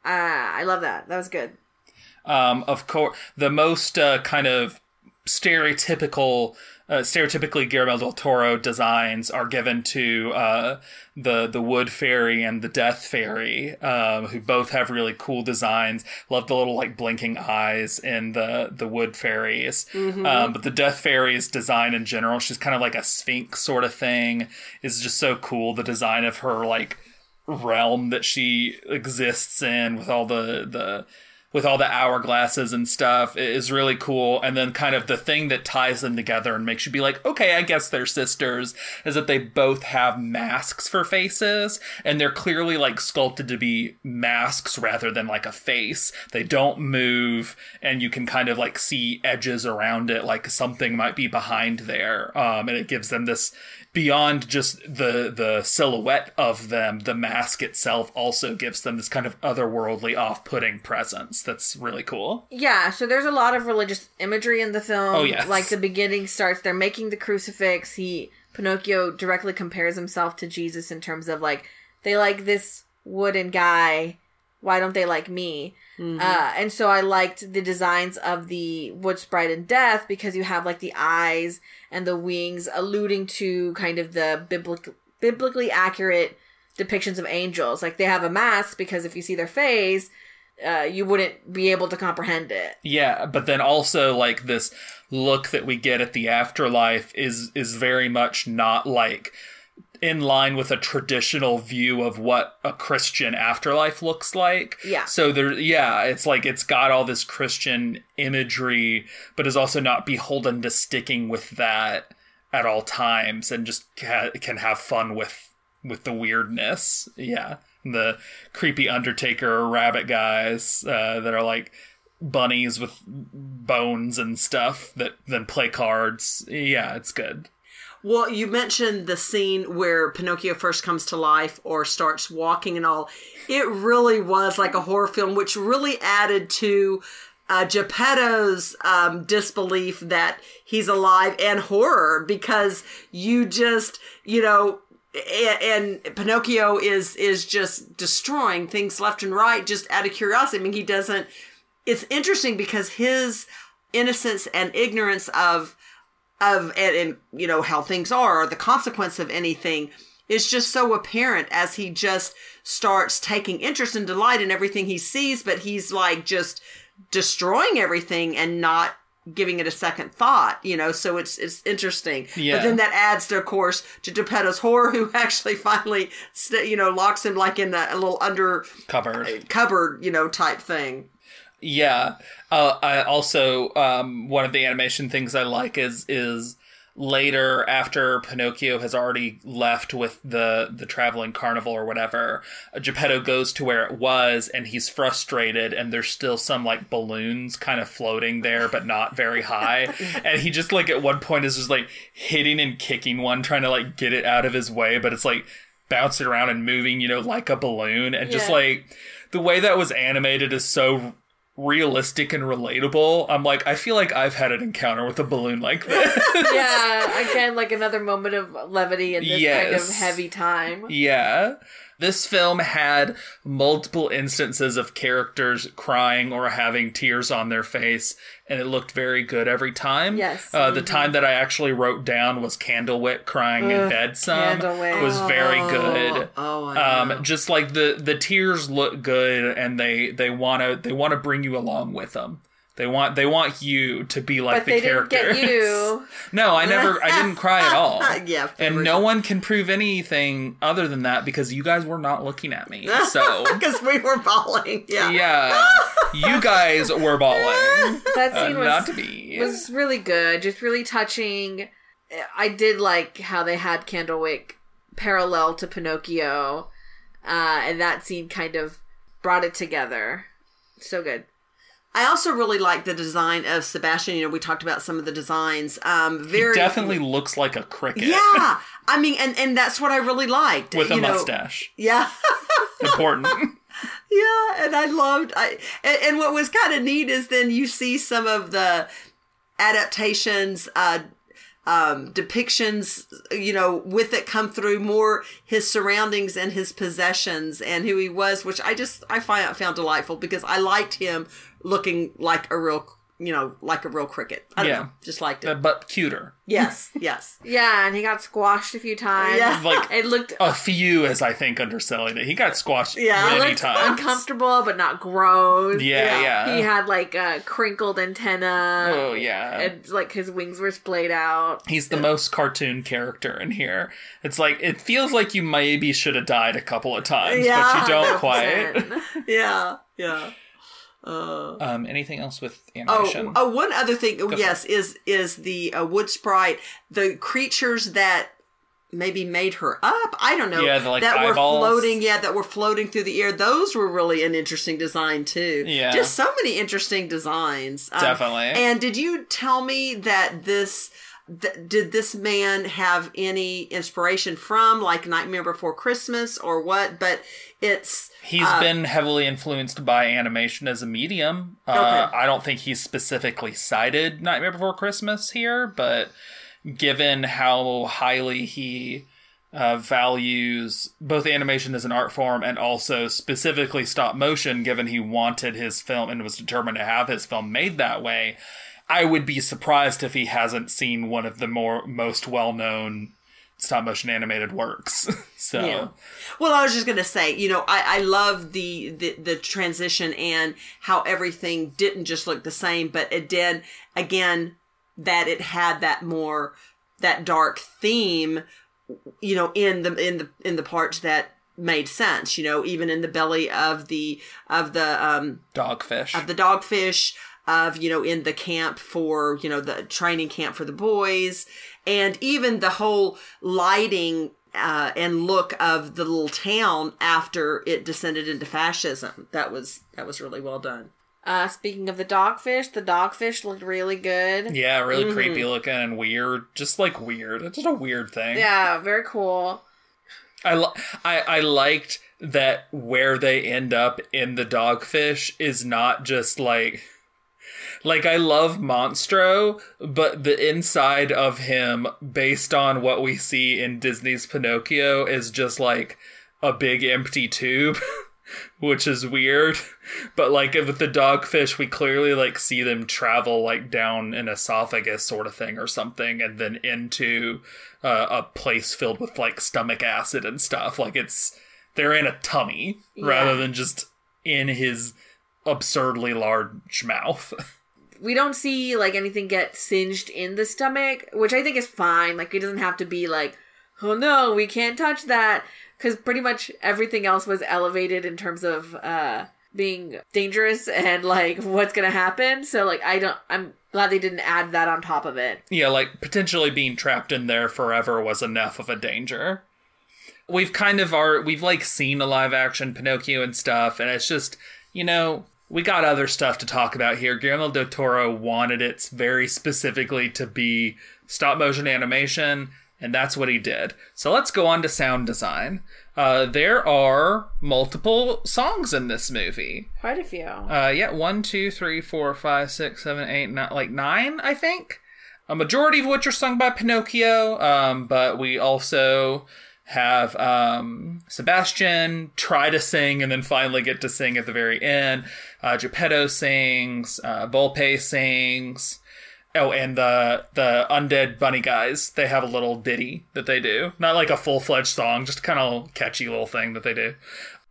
Speaker 2: uh, I love that. That was good.
Speaker 1: um, of course, the most uh, kind of stereotypical, uh, stereotypically Guillermo del Toro designs are given to uh, the the Wood Fairy and the Death Fairy, um, who both have really cool designs. Love the little like blinking eyes in the the Wood Fairies, um, but the Death Fairy's design in general, she's kind of like a sphinx sort of thing, is just so cool. The design of her like realm that she exists in with all the the with all the hourglasses and stuff is really cool. And then kind of the thing that ties them together and makes you be like okay i guess they're sisters is that they both have masks for faces and they're clearly like sculpted to be masks rather than like a face. They don't move and you can kind of like see edges around it like something might be behind there um, and it gives them this beyond just the the silhouette of them, the mask itself also gives them this kind of otherworldly, off-putting presence. That's really cool.
Speaker 2: Yeah, so there's a lot of religious imagery in the film.
Speaker 1: Oh, yes.
Speaker 2: Like the beginning starts, they're making the crucifix. He Pinocchio directly compares himself to Jesus in terms of like they like this wooden guy. Why don't they like me? Uh, and so I liked the designs of the wood sprite and death because you have like the eyes and the wings alluding to kind of the biblic- biblically accurate depictions of angels. Like they have a mask because if you see their face, uh, you wouldn't be able to comprehend it.
Speaker 1: Yeah, but then also like this look that we get at the afterlife is is very much not like in line with a traditional view of what a Christian afterlife looks like.
Speaker 2: Yeah.
Speaker 1: So there yeah, it's like it's got all this Christian imagery but is also not beholden to sticking with that at all times and just ca- can have fun with with the weirdness. Yeah. The creepy undertaker rabbit guys uh, that are like bunnies with bones and stuff that then play cards. Yeah, it's good.
Speaker 3: Well, you mentioned the scene where Pinocchio first comes to life or starts walking and all. It really was like a horror film, which really added to uh, Geppetto's um, disbelief that he's alive and horror because you just, you know, a- and Pinocchio is is just destroying things left and right just out of curiosity. I mean, he doesn't. It's interesting because his innocence and ignorance of of and, and you know how things are or the consequence of anything is just so apparent as he just starts taking interest and delight in everything he sees but he's like just destroying everything and not giving it a second thought you know so it's it's interesting
Speaker 1: Yeah.
Speaker 3: but then that adds to of course to geppetto's horror who actually finally st- you know locks him like in a, a little under
Speaker 1: Covered.
Speaker 3: cupboard you know type thing
Speaker 1: Yeah. Uh, I also um, one of the animation things I like is is later after Pinocchio has already left with the the traveling carnival or whatever, Geppetto goes to where it was and he's frustrated and there's still some like balloons kind of floating there but not very high. And he just like at one point is just like hitting and kicking one trying to like get it out of his way but it's like bouncing around and moving you know like a balloon. And just like the way that was animated is so realistic and relatable. I'm like, I feel like I've had an encounter with a balloon like this.
Speaker 2: yeah, again, like another moment of levity in this kind of heavy time.
Speaker 1: yeah. This film had multiple instances of characters crying or having tears on their face, and it looked very good every time.
Speaker 2: Yes.
Speaker 1: Uh, the time that I actually wrote down was Candlewick crying in bed some
Speaker 2: Candlewick.
Speaker 1: was very good.
Speaker 3: oh I know.
Speaker 1: um just like the the tears look good and they they want to they want to bring you along with them they want they want you to be like
Speaker 2: But
Speaker 1: the
Speaker 2: they didn't get you.
Speaker 1: no i never i didn't cry at all
Speaker 3: yeah
Speaker 1: and no one can prove anything other than that because you guys were not looking at me so
Speaker 3: because we were bawling yeah
Speaker 1: yeah you guys were bawling
Speaker 2: That
Speaker 1: uh,
Speaker 2: scene was
Speaker 1: not me
Speaker 2: was really good, just really touching. I did like how they had Candlewick parallel to Pinocchio, uh, and that scene kind of brought it together. So good.
Speaker 3: I also really like the design of Sebastian. You know, we talked about some of the designs. Um,
Speaker 1: he
Speaker 3: very
Speaker 1: definitely looks like a cricket
Speaker 3: Yeah, I mean, and and that's what I really liked.
Speaker 1: with a
Speaker 3: know.
Speaker 1: mustache
Speaker 3: Yeah,
Speaker 1: important
Speaker 3: yeah, and I loved. I and, and what was kind of neat is then you see some of the adaptations. Uh, um, depictions, you know, with it come through more his surroundings and his possessions and who he was, which I just I find found delightful because I liked him looking like a real, you know, like a real cricket. I don't
Speaker 1: Yeah.
Speaker 3: know, just liked it.
Speaker 1: Uh, but cuter
Speaker 3: Yes, yes.
Speaker 2: Yeah, and he got squashed a few times.
Speaker 3: Yeah.
Speaker 1: like
Speaker 2: It looked
Speaker 1: a few as I think underselling it. He got squashed
Speaker 3: Yeah.
Speaker 2: it
Speaker 1: many
Speaker 2: looked
Speaker 1: times.
Speaker 2: uncomfortable, but not gross.
Speaker 1: Yeah,
Speaker 3: Yeah.
Speaker 1: yeah.
Speaker 2: He had like a crinkled antenna.
Speaker 1: oh yeah.
Speaker 2: And like his wings were splayed out.
Speaker 1: He's the most cartoon character in here. It's like it feels like you maybe should have died a couple of times,
Speaker 3: yeah, but
Speaker 1: you don't quite.
Speaker 2: 100%.
Speaker 3: Yeah, yeah. Uh,
Speaker 1: Um, anything else with
Speaker 3: oh,
Speaker 1: animation?
Speaker 3: oh, one other thing. Oh,
Speaker 1: for
Speaker 3: yes, is is the uh, wood sprite the creatures that maybe made her up? I don't know.
Speaker 1: Yeah, the, like,
Speaker 3: that
Speaker 1: eyeballs.
Speaker 3: were floating. Yeah, that were floating through the air. Those were really an interesting design too.
Speaker 1: Yeah.
Speaker 3: just so many interesting designs. Um,
Speaker 1: Definitely.
Speaker 3: And did you tell me that this? Th- did this man have any inspiration from like Nightmare Before Christmas or what? But it's
Speaker 1: He's
Speaker 3: uh,
Speaker 1: been heavily influenced by animation as a medium. Uh, I don't think he's specifically cited Nightmare Before Christmas here, but given how highly he uh, values both animation as an art form and also specifically stop motion, given he wanted his film and was determined to have his film made that way, I would be surprised if he hasn't seen one of the more most well known stop motion animated works. so
Speaker 3: Yeah. Well, I was just gonna say, you know, I, I love the, the the transition and how everything didn't just look the same, but it did again that it had that more that dark theme, you know, in the in the in the parts that made sense, you know, even in the belly of the of the um
Speaker 1: dogfish.
Speaker 3: of the dogfish of you know in the camp for you know the training camp for the boys and even the whole lighting uh, and look of the little town after it descended into fascism that was that was really well done
Speaker 2: Uh, speaking of the dogfish, the dogfish looked really good.
Speaker 1: Yeah, really
Speaker 3: Mm-hmm.
Speaker 1: creepy looking and weird. Just like weird. It's just a weird thing.
Speaker 2: Yeah, very cool.
Speaker 1: I, li- I I liked that where they end up in the dogfish is not just like like I love Monstro, but the inside of him, based on what we see in Disney's Pinocchio, is just like a big empty tube. which is weird. But like with the dogfish, we clearly like see them travel like down an esophagus sort of thing or something, and then into uh, a place filled with like stomach acid and stuff. Like it's they're in a tummy rather than just in his absurdly large mouth.
Speaker 2: we don't see like anything get singed in the stomach, which I think is fine. Like it doesn't have to be like, oh no, we can't touch that, because pretty much everything else was elevated in terms of uh being dangerous and like what's gonna happen. So like I don't, I'm glad they didn't add that on top of it.
Speaker 1: yeah, like potentially being trapped in there forever was enough of a danger. We've kind of are we've like seen a live action Pinocchio and stuff, and it's just you know we got other stuff to talk about here. Guillermo del Toro wanted it very specifically to be stop motion animation, and that's what he did. So let's go on to sound design. Uh, there are multiple songs in this movie.
Speaker 2: Quite a few.
Speaker 1: Uh, yeah, one, two, three, four, five, six, seven, eight, nine, like nine, I think. A majority of which are sung by Pinocchio, um, but we also have um, Sebastian try to sing and then finally get to sing at the very end. Uh, Geppetto sings, uh, Volpe sings. Oh, and the the undead bunny guys, they have a little ditty that they do. Not like a full fledged song, just kind of catchy little thing that they do.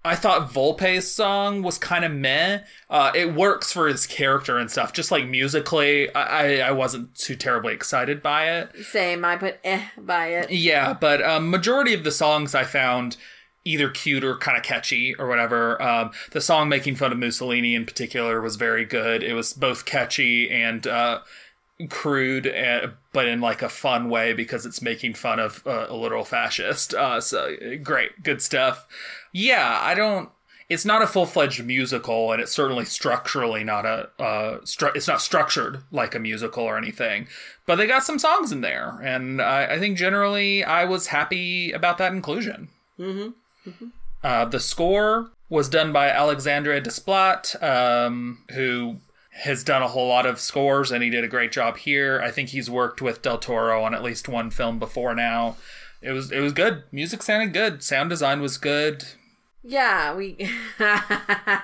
Speaker 1: I thought Volpe's song was kind of meh. Uh, it works for his character and stuff. Just like musically, I, I wasn't too terribly excited by it.
Speaker 2: Same. I put eh by it.
Speaker 1: Yeah, but um, majority of the songs I found either cute or kind of catchy or whatever. Um, the song making fun of Mussolini in particular was very good. It was both catchy and uh, crude, uh, but in like a fun way because it's making fun of uh, a literal fascist. Uh, so great, good stuff. Yeah, I don't. It's not a full fledged musical, and it's certainly structurally not a. Uh, stru- it's not structured like a musical or anything. But they got some songs in there, and I, I think generally I was happy about that inclusion. Uh, the score was done by Alexandre Desplat, um, who has done a whole lot of scores, and he did a great job here. I think he's worked with Del Toro on at least one film before now. It was it was good. Music sounded good. Sound design was good.
Speaker 2: Yeah, we. uh,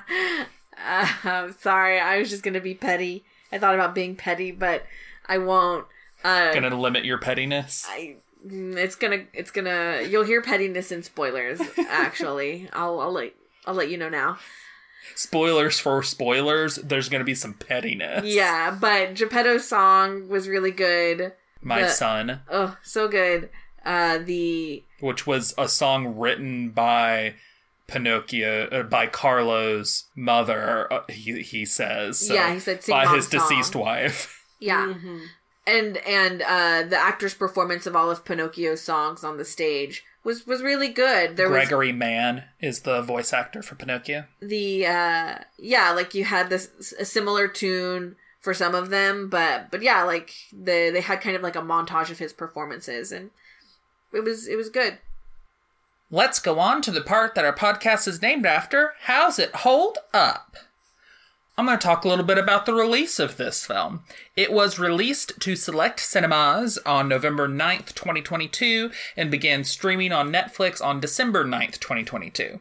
Speaker 2: I'm sorry, I was just gonna be petty. I thought about being petty, but I won't. Uh,
Speaker 1: Gonna limit your pettiness.
Speaker 2: I, mm, it's gonna, it's gonna. You'll hear pettiness in spoilers. Actually, I'll, I'll let, I'll let you know now.
Speaker 1: Spoilers for spoilers. There's gonna be some pettiness.
Speaker 2: Yeah, but Geppetto's song was really good.
Speaker 1: My
Speaker 2: the-
Speaker 1: son,
Speaker 2: Oh, so good. Uh, the
Speaker 1: which was a song written by Pinocchio uh, by Carlo's mother. Uh, he he says. So,
Speaker 2: Yeah, he said, "Sing
Speaker 1: by
Speaker 2: Mom's
Speaker 1: his deceased wife.
Speaker 2: yeah, and and uh, the actor's performance of all of Pinocchio's songs on the stage was was really good. There was
Speaker 1: Gregory Mann is the voice actor for Pinocchio.
Speaker 2: the uh yeah like you had this a similar tune for some of them but but yeah like the they had kind of like a montage of his performances and it was it was good
Speaker 1: Let's go on to the part that our podcast is named after. How's it hold up? I'm going to talk a little bit about the release of this film. It was released to select cinemas on November 9th, 2022, and began streaming on Netflix on December 9th, 2022.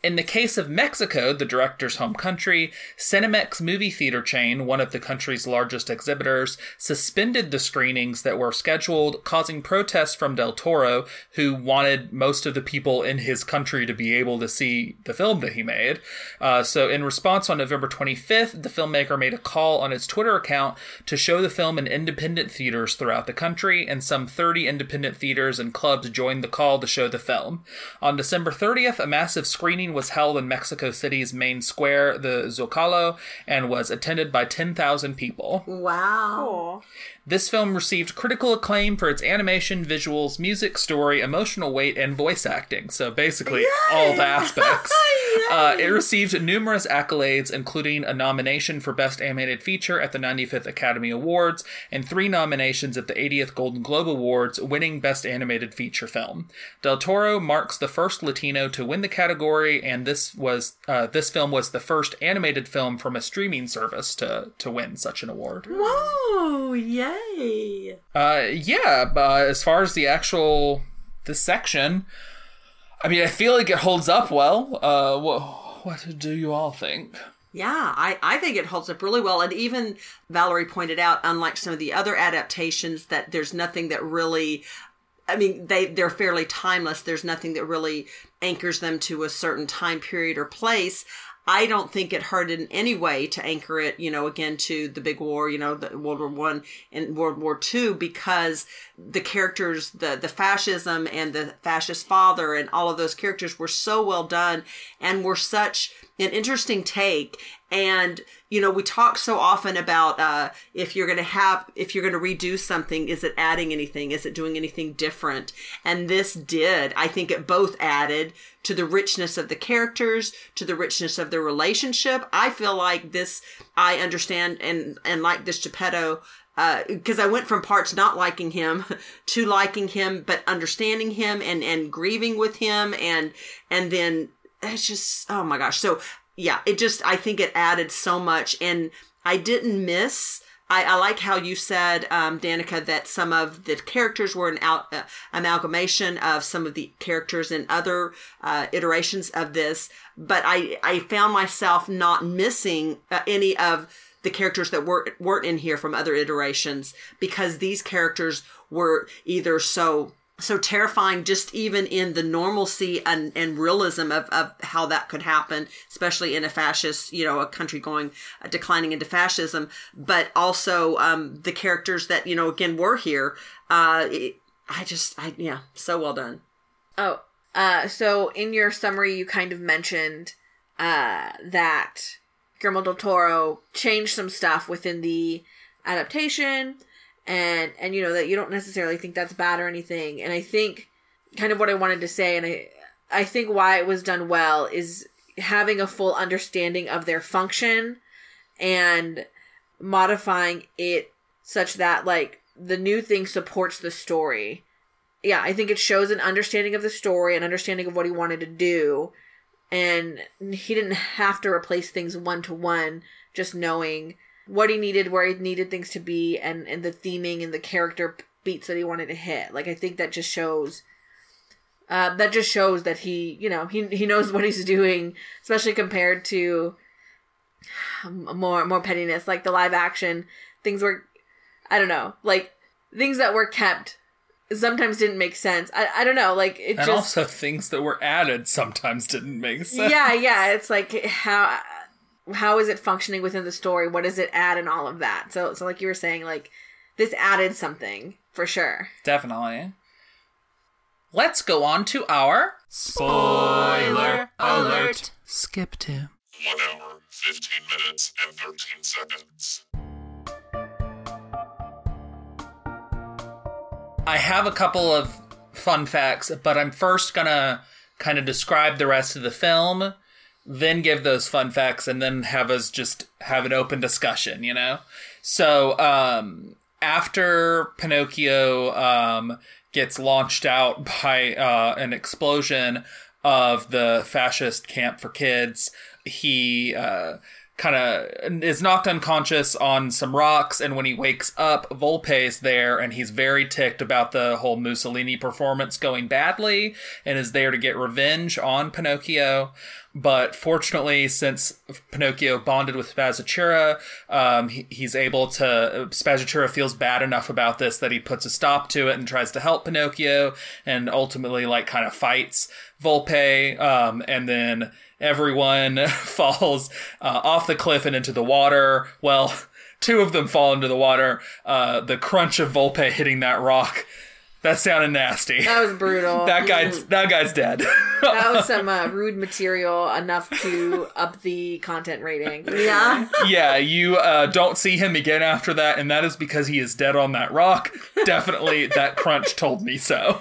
Speaker 1: In the case of Mexico, the director's home country, Cinemex movie theater chain, one of the country's largest exhibitors, suspended the screenings that were scheduled, causing protests from Del Toro, who wanted most of the people in his country to be able to see the film that he made. Uh, so, in response, on November 25th, the filmmaker made a call on his Twitter account to show the film in independent theaters throughout the country, and some 30 independent theaters and clubs joined the call to show the film. On December 30th, a massive screening was held in Mexico City's main square, the Zocalo, and was attended by 10,000 people.
Speaker 3: Wow.
Speaker 2: cool
Speaker 1: This film received critical acclaim for its animation, visuals, music, story, emotional weight, and voice acting. So basically, all the aspects. Uh, it received numerous accolades, including a nomination for Best Animated Feature at the 95th Academy Awards and three nominations at the 80th Golden Globe Awards, winning Best Animated Feature Film. Del Toro marks the first Latino to win the category, and this was uh, this film was the first animated film from a streaming service to to win such an award.
Speaker 3: Whoa! Yay!
Speaker 1: Uh, yeah, but as far as the actual this section, I mean, I feel like it holds up well. Uh, what what do you all think?
Speaker 3: Yeah, I, I think it holds up really well. And even Valerie pointed out, unlike some of the other adaptations, that there's nothing that really I mean, they they're fairly timeless. There's nothing that really anchors them to a certain time period or place. I don't think it hurt in any way to anchor it, you know, again to the big war, you know, the World War One and World War Two, because the characters, the the fascism and the fascist father and all of those characters were so well done and were such an interesting take. And you know, we talk so often about uh, if you're going to have, if you're going to redo something, is it adding anything? Is it doing anything different? And this did. I think it both added to the richness of the characters, to the richness of the relationship. I feel like this, I understand and and like this Geppetto because uh, I went from parts not liking him to liking him, but understanding him and and grieving with him, and and then it's just oh my gosh. So yeah, it just, I think it added so much. And I didn't miss. I, I like how you said, um, Danica, that some of the characters were an out, uh, amalgamation of some of the characters in other uh, iterations of this. But I, I found myself not missing uh, any of the characters that weren't weren't in here from other iterations because these characters were either so so terrifying just even in the normalcy and, and realism of, of how that could happen especially in a fascist you know a country going uh, declining into fascism. But also um, the characters that you know again were here uh, it, i just i yeah so well done.
Speaker 2: Oh uh, so in your summary you kind of mentioned uh, that Guillermo del Toro changed some stuff within the adaptation and and you know that you don't necessarily think that's bad or anything. And i think kind of what i wanted to say and i i think why it was done well is having a full understanding of their function and modifying it such that like the new thing supports the story. Yeah i think it shows an understanding of the story an understanding of what he wanted to do and he didn't have to replace things one to one just knowing what he needed, where he needed things to be, and and the theming and the character beats that he wanted to hit. Like I think that just shows. Uh, that just shows that he, you know, he he knows what he's doing, especially compared to more more pettiness, like the live action things were, I don't know, like things that were kept sometimes didn't make sense. I, I don't know, like it
Speaker 1: and
Speaker 2: just
Speaker 1: also things that were added sometimes didn't make sense.
Speaker 2: yeah yeah. It's like how how is it functioning within the story? What does it add and all of that? So so like you were saying, like this added something for sure.
Speaker 1: Definitely. Let's go on to our spoiler alert. Skip to
Speaker 4: one hour, fifteen minutes, and thirteen seconds.
Speaker 1: I have a couple of fun facts, but I'm first gonna kind of describe the rest of the film then give those fun facts and then have us just have an open discussion, you know? So, um, after Pinocchio, um, gets launched out by, uh, an explosion of the fascist camp for kids, he, uh, kind of is knocked unconscious on some rocks and when he wakes up Volpe is there and he's very ticked about the whole mussolini performance going badly and is there to get revenge on pinocchio but fortunately, since Pinocchio bonded with Spazzatura, um, he, he's able to. Spazzatura feels bad enough about this that he puts a stop to it and tries to help Pinocchio, and ultimately, like, kind of fights Volpe. Um, and then everyone falls uh, off the cliff and into the water. Well, two of them fall into the water. Uh, the crunch of Volpe hitting that rock That sounded nasty.
Speaker 2: That was brutal.
Speaker 1: That guy, that guy's dead.
Speaker 2: that was some uh, rude material enough to up the content rating.
Speaker 3: Yeah.
Speaker 1: yeah, you uh, don't see him again after that, and that is because he is dead on that rock. Definitely, that crunch told me so.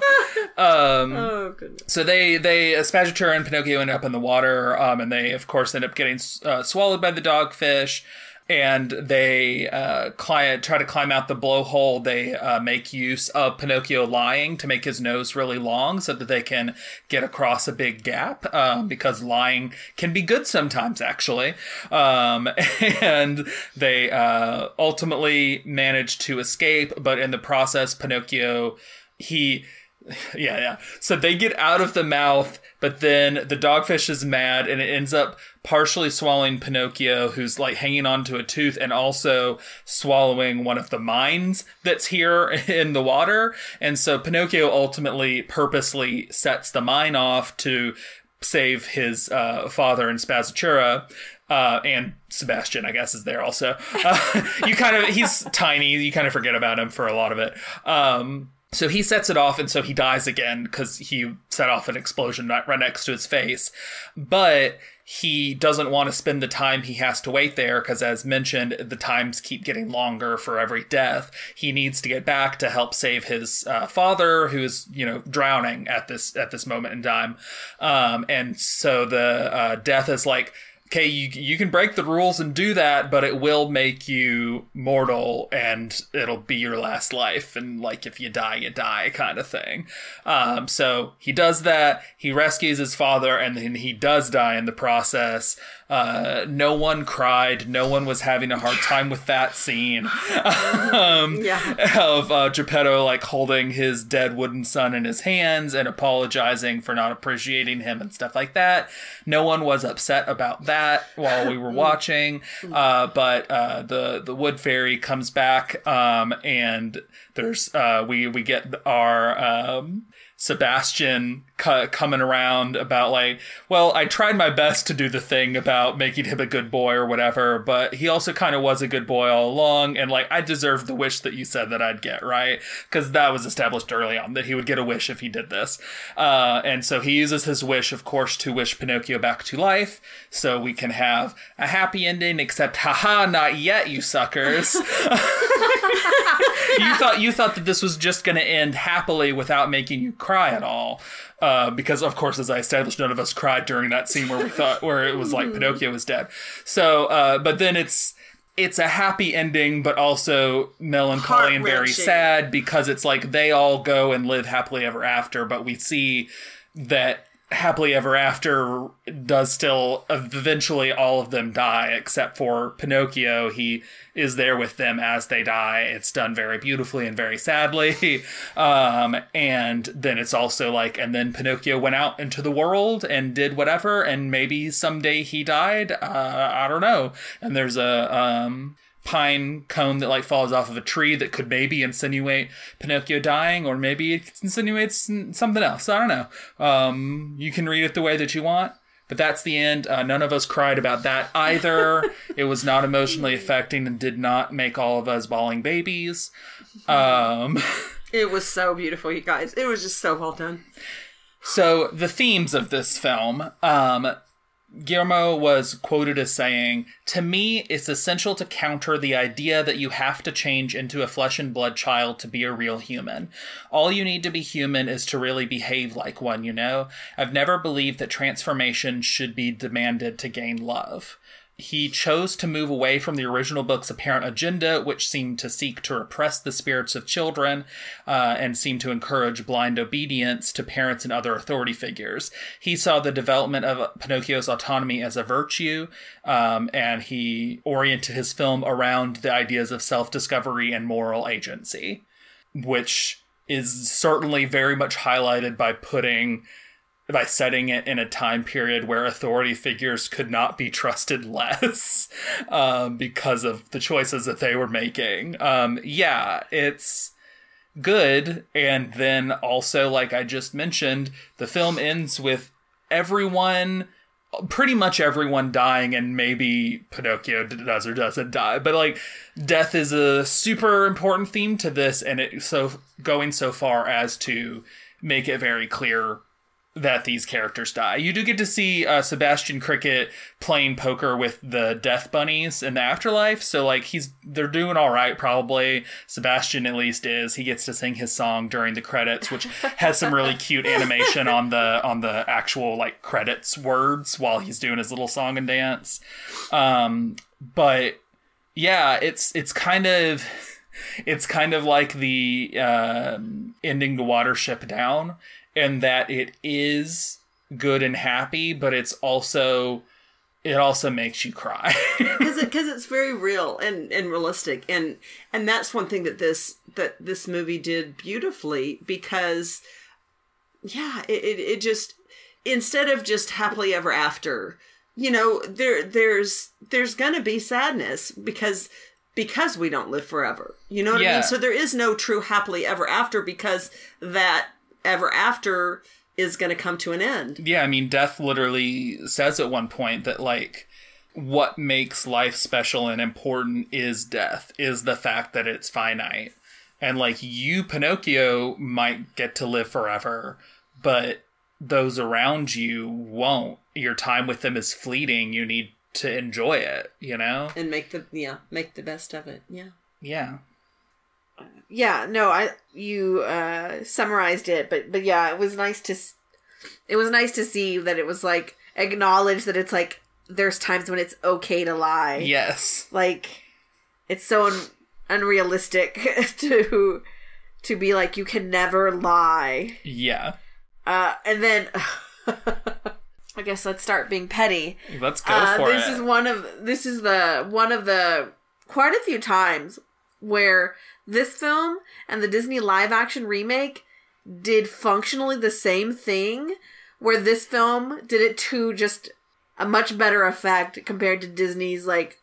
Speaker 1: Um,
Speaker 3: Oh goodness.
Speaker 1: so they they uh, Spazzatura and Pinocchio end up in the water, um, and they of course end up getting uh, swallowed by the dogfish. And they uh, climb, try to climb out the blowhole. They uh, make use of Pinocchio lying to make his nose really long so that they can get across a big gap. Um, because lying can be good sometimes, actually. Um, and they uh, ultimately manage to escape, but in the process, Pinocchio he yeah, yeah. So they get out of the mouth, but then the dogfish is mad and it ends up partially swallowing Pinocchio, who's like hanging onto a tooth, and also swallowing one of the mines that's here in the water. And so Pinocchio ultimately purposely sets the mine off to save his uh, father and Spazzatura. Uh, and Sebastian, I guess, is there also. Uh, you kind of, he's tiny. You kind of forget about him for a lot of it. Um, so he sets it off, and so he dies again because he set off an explosion right, next to his face. But he doesn't want to spend the time he has to wait there because, as mentioned, the times keep getting longer for every death. He needs to get back to help save his uh, father, who is you know drowning at this at this moment in time. Um, and so the uh, death is like okay, you you can break the rules and do that, but it will make you mortal, and it'll be your last life. And like, if you die, you die, kind of thing. Um, so he does that. He rescues his father, and then he does die in the process. Uh, no one cried. No one was having a hard time with that scene um,
Speaker 3: Yeah.
Speaker 1: of uh, Geppetto like holding his dead wooden son in his hands and apologizing for not appreciating him and stuff like that. No one was upset about that while we were watching. Uh, but uh, the the wood fairy comes back, um, and there's uh, we we get our um, Sebastian cu- coming around about like, well, I tried my best to do the thing about making him a good boy or whatever, but he also kind of was a good boy all along, and like I deserved the wish that you said that I'd get, right? Because that was established early on that he would get a wish if he did this, uh, and so he uses his wish, of course, to wish Pinocchio back to life, so we can have a happy ending. Except, haha, not yet, you suckers. you thought you thought that this was just going to end happily without making you cry at all, uh, because of course, as I established, none of us cried during that scene where we thought where it was like Pinocchio was dead. So, uh, but then it's it's a happy ending, but also melancholy and very sad because it's like they all go and live happily ever after, but we see that happily ever after does still eventually all of them die except for Pinocchio. He is there with them as they die. It's done very beautifully and very sadly. Um and then it's also like and then Pinocchio went out into the world and did whatever and maybe someday he died. Uh I don't know. And there's a um pine cone that like falls off of a tree that could maybe insinuate Pinocchio dying, or maybe it insinuates something else. I don't know. Um, you can read it the way that you want. But that's the end. Uh, none of us cried about that either. it was not emotionally affecting and did not make all of us bawling babies. Um,
Speaker 3: It was so beautiful, you guys. It was just so well done.
Speaker 1: So the themes of this film, um, Guillermo was quoted as saying, "To me, it's essential to counter the idea that you have to change into a flesh and blood child to be a real human. All you need to be human is to really behave like one. You know, I've never believed that transformation should be demanded to gain love." He chose to move away from the original book's apparent agenda, which seemed to seek to repress the spirits of children uh, and seemed to encourage blind obedience to parents and other authority figures. He saw the development of Pinocchio's autonomy as a virtue, um, and he oriented his film around the ideas of self discovery and moral agency, which is certainly very much highlighted by putting by setting it in a time period where authority figures could not be trusted less um, because of the choices that they were making. Um, yeah, it's good. And then also, like I just mentioned, the film ends with everyone pretty much everyone dying and maybe Pinocchio does or doesn't die. But like death is a super important theme to this and it so going so far as to make it very clear that these characters die. You do get to see uh, Sebastian Cricket playing poker with the Death Bunnies in the afterlife, so like he's they're doing all right. Probably Sebastian at least is. He gets to sing his song during the credits, which has some really cute animation on the on the actual like credits words while he's doing his little song and dance. Um, but yeah, it's it's kind of it's kind of like the um, ending the Watership Down and that it is good and happy, but it's also it also makes you cry.
Speaker 3: because it, cause it's very real and, and realistic. And and that's one thing that this that this movie did beautifully because yeah it, it, it just instead of just happily ever after you know there there's there's gonna be sadness because because we don't live forever. You know what i mean? So there is no true happily ever after because that ever after is going to come to an end
Speaker 1: yeah, I mean, Death literally says at one point that like what makes life special and important is death, is the fact that it's finite. And like you, Pinocchio, might get to live forever, but those around you won't. Your time with them is fleeting. You need to enjoy it, you know?
Speaker 3: and make the yeah make the best of it yeah
Speaker 1: Yeah.
Speaker 2: Yeah no i you uh summarized it but but yeah it was nice to s- it was nice to see that it was like acknowledge that it's like there's times when it's okay to lie
Speaker 1: Yes.
Speaker 2: like it's so un- unrealistic to to be like you can never lie
Speaker 1: Yeah.
Speaker 2: uh and then i guess let's start being petty
Speaker 1: Let's go
Speaker 2: uh,
Speaker 1: for
Speaker 2: this
Speaker 1: it.
Speaker 2: is one of this is the one of the quite a few times where this film and the Disney live action remake did functionally the same thing where this film did it to just a much better effect compared to Disney's like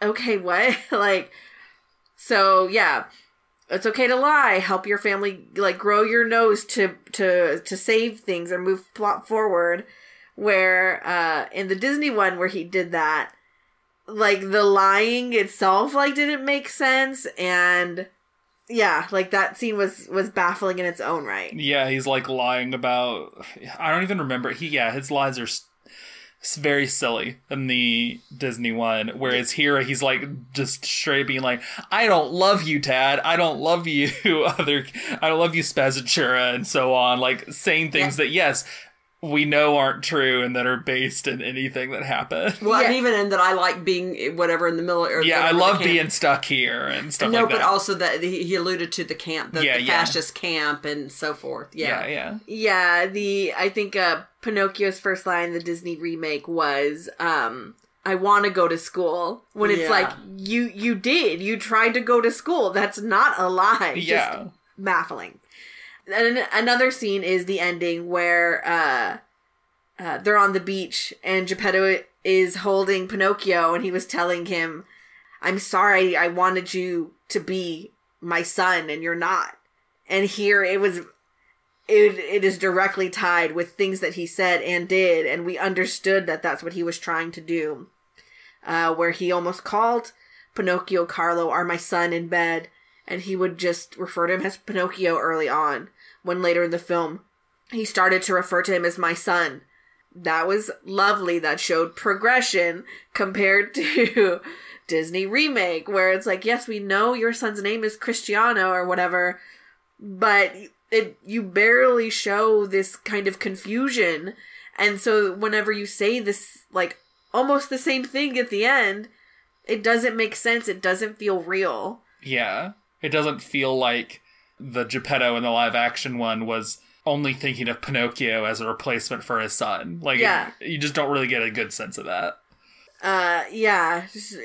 Speaker 2: okay what? Like so yeah. It's okay to lie. Help your family like grow your nose to to to save things or move plot forward where uh in the Disney one where he did that like the lying itself like didn't make sense and yeah like that scene was was baffling in its own right
Speaker 1: Yeah, he's like lying about. I don't even remember. He yeah, his lies are very silly in the Disney one. Whereas here, he's like just straight being like, "I don't love you, Dad. I don't love you, other. I don't love you, Spazzatura, and so on." Like saying things that yes, we know aren't true and that are based in anything that happened.
Speaker 3: Well, and
Speaker 2: Yeah.
Speaker 3: even in that, I like being whatever in the middle. Or
Speaker 1: yeah, I love being stuck here and stuff
Speaker 3: No,
Speaker 1: like
Speaker 3: but
Speaker 1: that.
Speaker 3: also that he, he alluded to the camp, the,
Speaker 1: Yeah,
Speaker 3: the
Speaker 1: yeah.
Speaker 3: fascist camp, and so forth.
Speaker 1: yeah,
Speaker 3: Yeah,
Speaker 1: yeah,
Speaker 2: yeah the i think uh pinocchio's first line in the disney remake was um i want to go to school when it's
Speaker 3: Yeah.
Speaker 2: like you you did you tried to go to school that's not a lie Just
Speaker 1: yeah.
Speaker 2: baffling. And another scene is the ending where uh, uh, they're on the beach and Geppetto is holding Pinocchio and he was telling him, "I'm sorry, I wanted you to be my son and you're not." And here it was. It, it is directly tied with things that he said and did, and we understood that that's what he was trying to do. Uh, where he almost called Pinocchio Carlo are my son in bed, and he would just refer to him as Pinocchio early on. When later in the film, he started to refer to him as my son. That was lovely. That showed progression compared to Disney remake, where it's like, yes, we know your son's name is Cristiano or whatever, but it you barely show this kind of confusion. And so whenever you say this like almost the same thing at the end, it doesn't make sense. It doesn't feel real.
Speaker 1: Yeah. It doesn't feel like the Geppetto in the live action one was only thinking of Pinocchio as a replacement for his son. Like,
Speaker 2: Yeah.
Speaker 1: it- you just don't really get a good sense of that.
Speaker 2: Uh yeah, just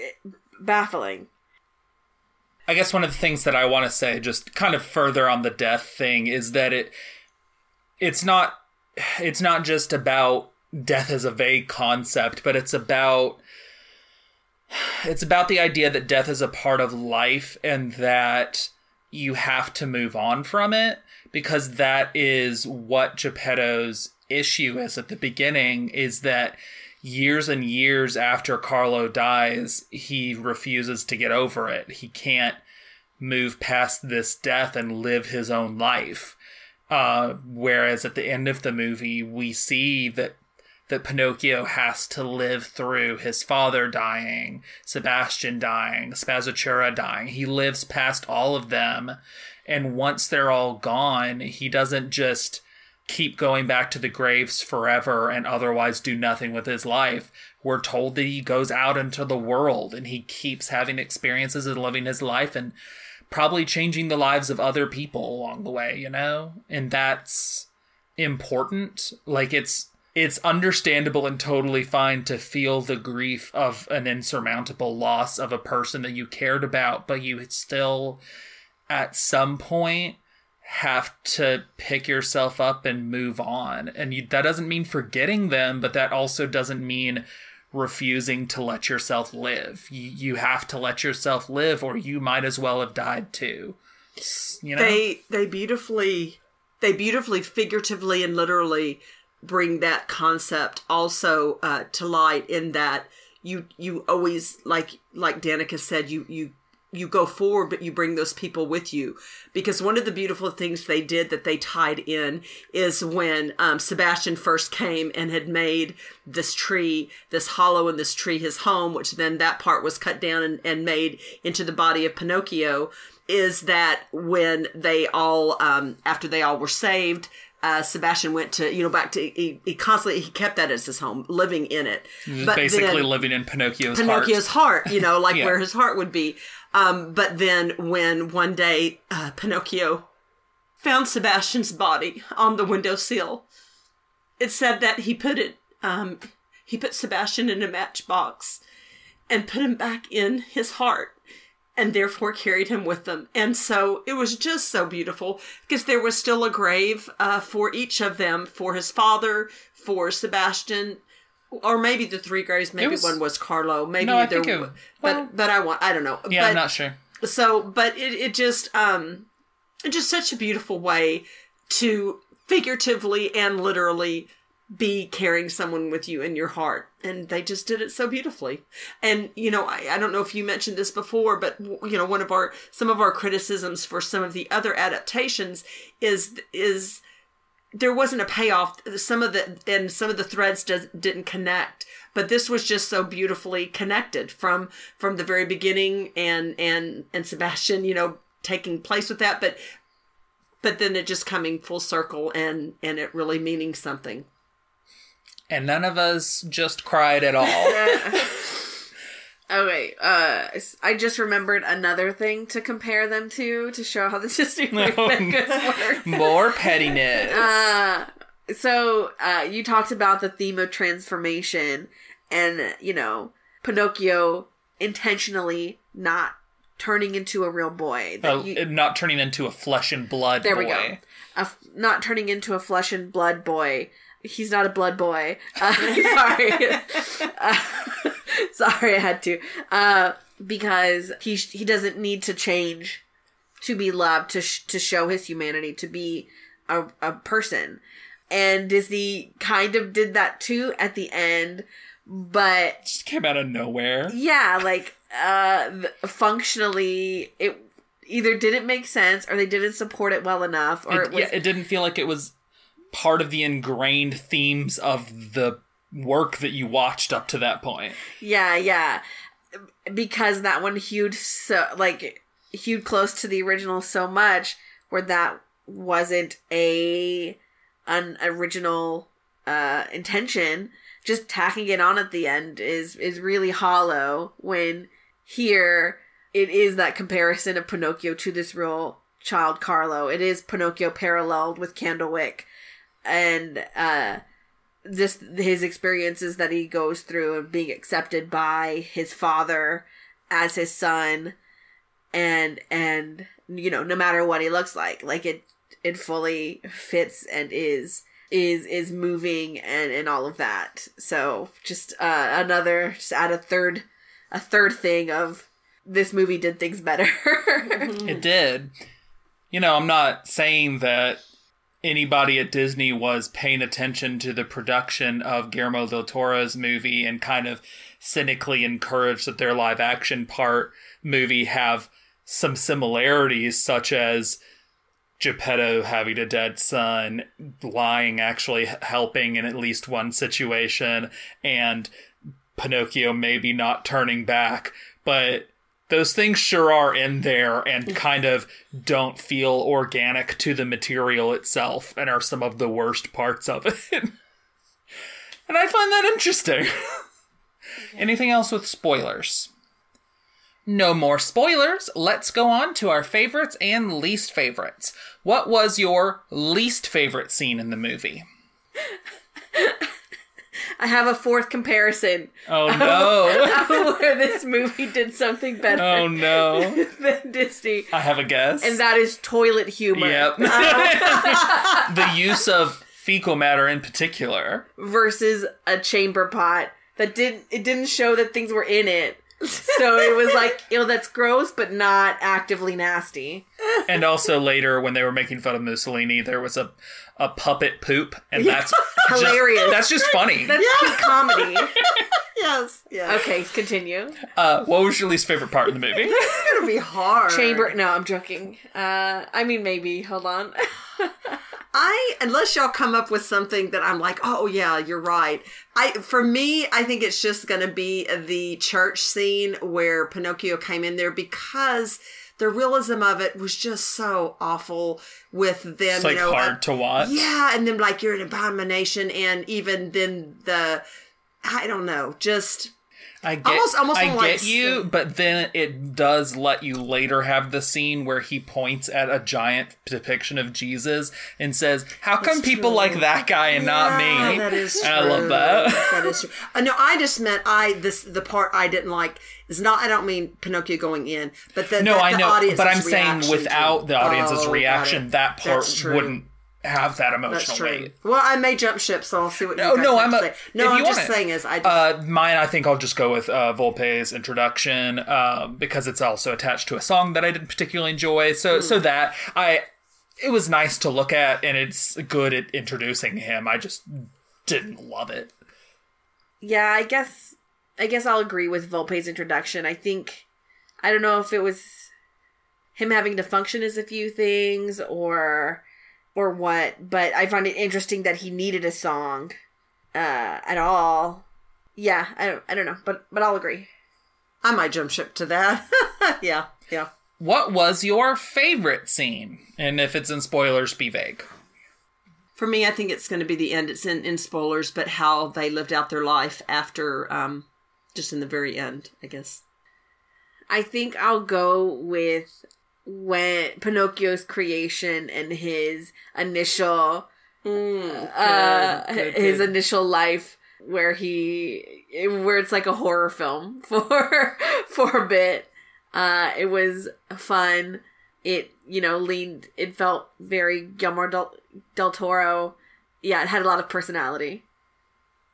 Speaker 2: baffling.
Speaker 1: I guess one of the things that I want to say, just kind of further on the death thing, is that it it's not it's not just about death as a vague concept, but it's about it's about the idea that death is a part of life and that you have to move on from it because that is what Geppetto's issue is at the beginning is that years and years after Carlo dies, he refuses to get over it. He can't move past this death and live his own life. Uh, whereas at the end of the movie, we see that that Pinocchio has to live through his father dying, Sebastian dying, Spazzatura dying. He lives past all of them, and once they're all gone, he doesn't just keep going back to the graves forever and otherwise do nothing with his life. We're told that he goes out into the world and he keeps having experiences and living his life and probably changing the lives of other people along the way, you know? And that's important. Like it's it's understandable and totally fine to feel the grief of an insurmountable loss of a person that you cared about, but you still at some point have to pick yourself up and move on. And you, that doesn't mean forgetting them, but that also doesn't mean refusing to let yourself live. You, you have to let yourself live, or you might as well have died too. You know?
Speaker 3: They they beautifully they beautifully figuratively and literally bring that concept also uh, to light in that you you always like like Danica said you you you go forward but you bring those people with you. Because one of the beautiful things they did that they tied in is when um, sebastian first came and had made this tree this hollow in this tree his home which then that part was cut down and, and made into the body of pinocchio is that when they all um, after they all were saved uh, Sebastian went to you know back to he, he constantly he kept that as his home, living in it.
Speaker 1: But basically living in Pinocchio's,
Speaker 3: Pinocchio's
Speaker 1: heart.
Speaker 3: heart, you know, like
Speaker 1: Yeah.
Speaker 3: where his heart would be. Um, but then when one day uh, Pinocchio found Sebastian's body on the windowsill, it said that he put it um, he put Sebastian in a matchbox and put him back in his heart and therefore carried him with them. And so it was just so beautiful because there was still a grave uh, for each of them for his father, for Sebastian, or maybe the three graves. Maybe
Speaker 1: was-
Speaker 3: one was Carlo. Maybe
Speaker 1: No, I
Speaker 3: there,
Speaker 1: think it- well-
Speaker 3: but but I want I don't know.
Speaker 1: Yeah,
Speaker 3: but,
Speaker 1: I'm not sure.
Speaker 3: so but it, it just um just such a beautiful way to figuratively and literally be carrying someone with you in your heart. And they just did it so beautifully. And you know I, I don't know if you mentioned this before but you know one of our some of our criticisms for some of the other adaptations is is there wasn't a payoff. Some of the and some of the threads does, didn't connect. But this was just so beautifully connected from from the very beginning and and and sebastian you know taking place with that. But but then it just coming full circle and and it really meaning something
Speaker 1: And none of us just cried at all.
Speaker 2: Okay, uh, I just remembered another thing to compare them to to show how the Disney Rebecca's work.
Speaker 1: More pettiness.
Speaker 2: Uh, so uh, you talked about the theme of transformation, and you know Pinocchio intentionally not turning into a real boy. That
Speaker 1: Uh,
Speaker 2: you-
Speaker 1: not turning into a flesh and blood
Speaker 2: there
Speaker 1: boy.
Speaker 2: we go. A f- not turning into a flesh and blood boy. He's not a blood boy. Uh, sorry. Uh, sorry, I had to. Uh, because he sh- he doesn't need to change to be loved to sh- to show his humanity to be a a person. And Disney kind of did that too at the end, but
Speaker 1: Just came out of nowhere.
Speaker 2: yeah, like uh th- functionally it either didn't make sense or they didn't support it well enough or
Speaker 1: It,
Speaker 2: it was
Speaker 1: yeah, it didn't feel like it was part of the ingrained themes of the work that you watched up to that point.
Speaker 2: yeah, yeah. Because that one hewed so like hewed close to the original so much where that wasn't a an original uh intention just tacking it on at the end is is really hollow when here it is that comparison of Pinocchio to this real child Carlo. It is Pinocchio paralleled with Candlewick and uh this his experiences that he goes through and being accepted by his father as his son and and you know no matter what he looks like like it it fully fits and is is is moving and and all of that so just uh another just add a third a third thing of this movie did things better
Speaker 1: It did. you know, I'm not saying that anybody at Disney was paying attention to the production of Guillermo del Toro's movie and kind of cynically encouraged that their live action part movie have some similarities, such as Geppetto having a dead son, lying actually helping in at least one situation, and Pinocchio maybe not turning back. But those things sure are in there and kind of don't feel organic to the material itself and are some of the worst parts of it. and I find that interesting. Anything else with spoilers? No more spoilers. Let's go on to our favorites and least favorites. What was your least favorite scene in the movie?
Speaker 2: I have a fourth comparison
Speaker 1: Oh no.
Speaker 2: where this movie did something better
Speaker 1: oh no.
Speaker 2: than Disney,
Speaker 1: I have a guess.
Speaker 2: and that is toilet humor
Speaker 1: Yep. the use of fecal matter in particular.
Speaker 2: versus a chamber pot that didn't it didn't show that things were in it. So it was like, you know, that's gross, but not actively nasty.
Speaker 1: And also later when they were making fun of Mussolini, there was a a puppet poop, and that's just-
Speaker 2: Hilarious.
Speaker 1: that's just funny.
Speaker 2: That's cute comedy.
Speaker 3: Yes. Yeah.
Speaker 2: Okay, continue.
Speaker 1: Uh, what was your least favorite part of the movie?
Speaker 3: It's gonna be hard.
Speaker 2: Chamber. No, I'm joking. Uh, I mean, maybe. Hold on.
Speaker 3: I unless y'all come up with something that I'm like, oh yeah, you're right. I for me, I think it's just gonna be the church scene where Pinocchio came in there because the realism of it was just so awful with them.
Speaker 1: It's like
Speaker 3: you know,
Speaker 1: hard
Speaker 3: uh,
Speaker 1: to watch.
Speaker 3: Yeah, and then like you're an abomination, and even then the I don't know, just
Speaker 1: I get,
Speaker 3: Almost- almost
Speaker 1: I
Speaker 3: like,
Speaker 1: get you, but then it does let you later have the scene where he points at a giant depiction of Jesus and says, "How come people
Speaker 3: true.
Speaker 1: like that guy and not me?"
Speaker 3: That is true.
Speaker 1: And I love that.
Speaker 3: that is true. Uh, no, I just meant I this the part I didn't like is not. I don't mean Pinocchio going in, but the
Speaker 1: No,
Speaker 3: the,
Speaker 1: I know,
Speaker 3: audience's
Speaker 1: but I'm saying without the audience's
Speaker 3: Oh,
Speaker 1: reaction, that part wouldn't have that emotional That's
Speaker 3: true.
Speaker 1: weight.
Speaker 3: Well, I may jump ship, so I'll see what.
Speaker 1: No,
Speaker 3: you guys
Speaker 1: no,
Speaker 3: have
Speaker 1: I'm
Speaker 3: to
Speaker 1: a-
Speaker 3: say. No, I'm just
Speaker 1: it.
Speaker 3: saying is I just
Speaker 1: Uh, mine, I think I'll just go with uh, Volpe's introduction uh, because it's also attached to a song that I didn't particularly enjoy. So,
Speaker 3: Hmm.
Speaker 1: so that I, it was nice to look at, and it's good at introducing him. I just didn't love it.
Speaker 2: Yeah, I guess I guess I'll agree with Volpe's introduction. I think I don't know if it was him having to function as a few things or or what, but I find it interesting that he needed a song uh at all. Yeah, I don't I don't know, but but I'll agree.
Speaker 3: I might jump ship to that. yeah, yeah.
Speaker 1: What was your favorite scene? And if it's in spoilers, be vague.
Speaker 3: For me, I think it's going to be the end. It's in, in spoilers, but how they lived out their life after, um, just in the very end, I guess.
Speaker 2: I think I'll go with when Pinocchio's creation and his initial uh
Speaker 3: good,
Speaker 2: his
Speaker 3: good.
Speaker 2: initial life where he where it's like a horror film for for a bit. Uh it was fun. It you know leaned it felt very Guillermo del, del Toro. Yeah it had a lot of personality.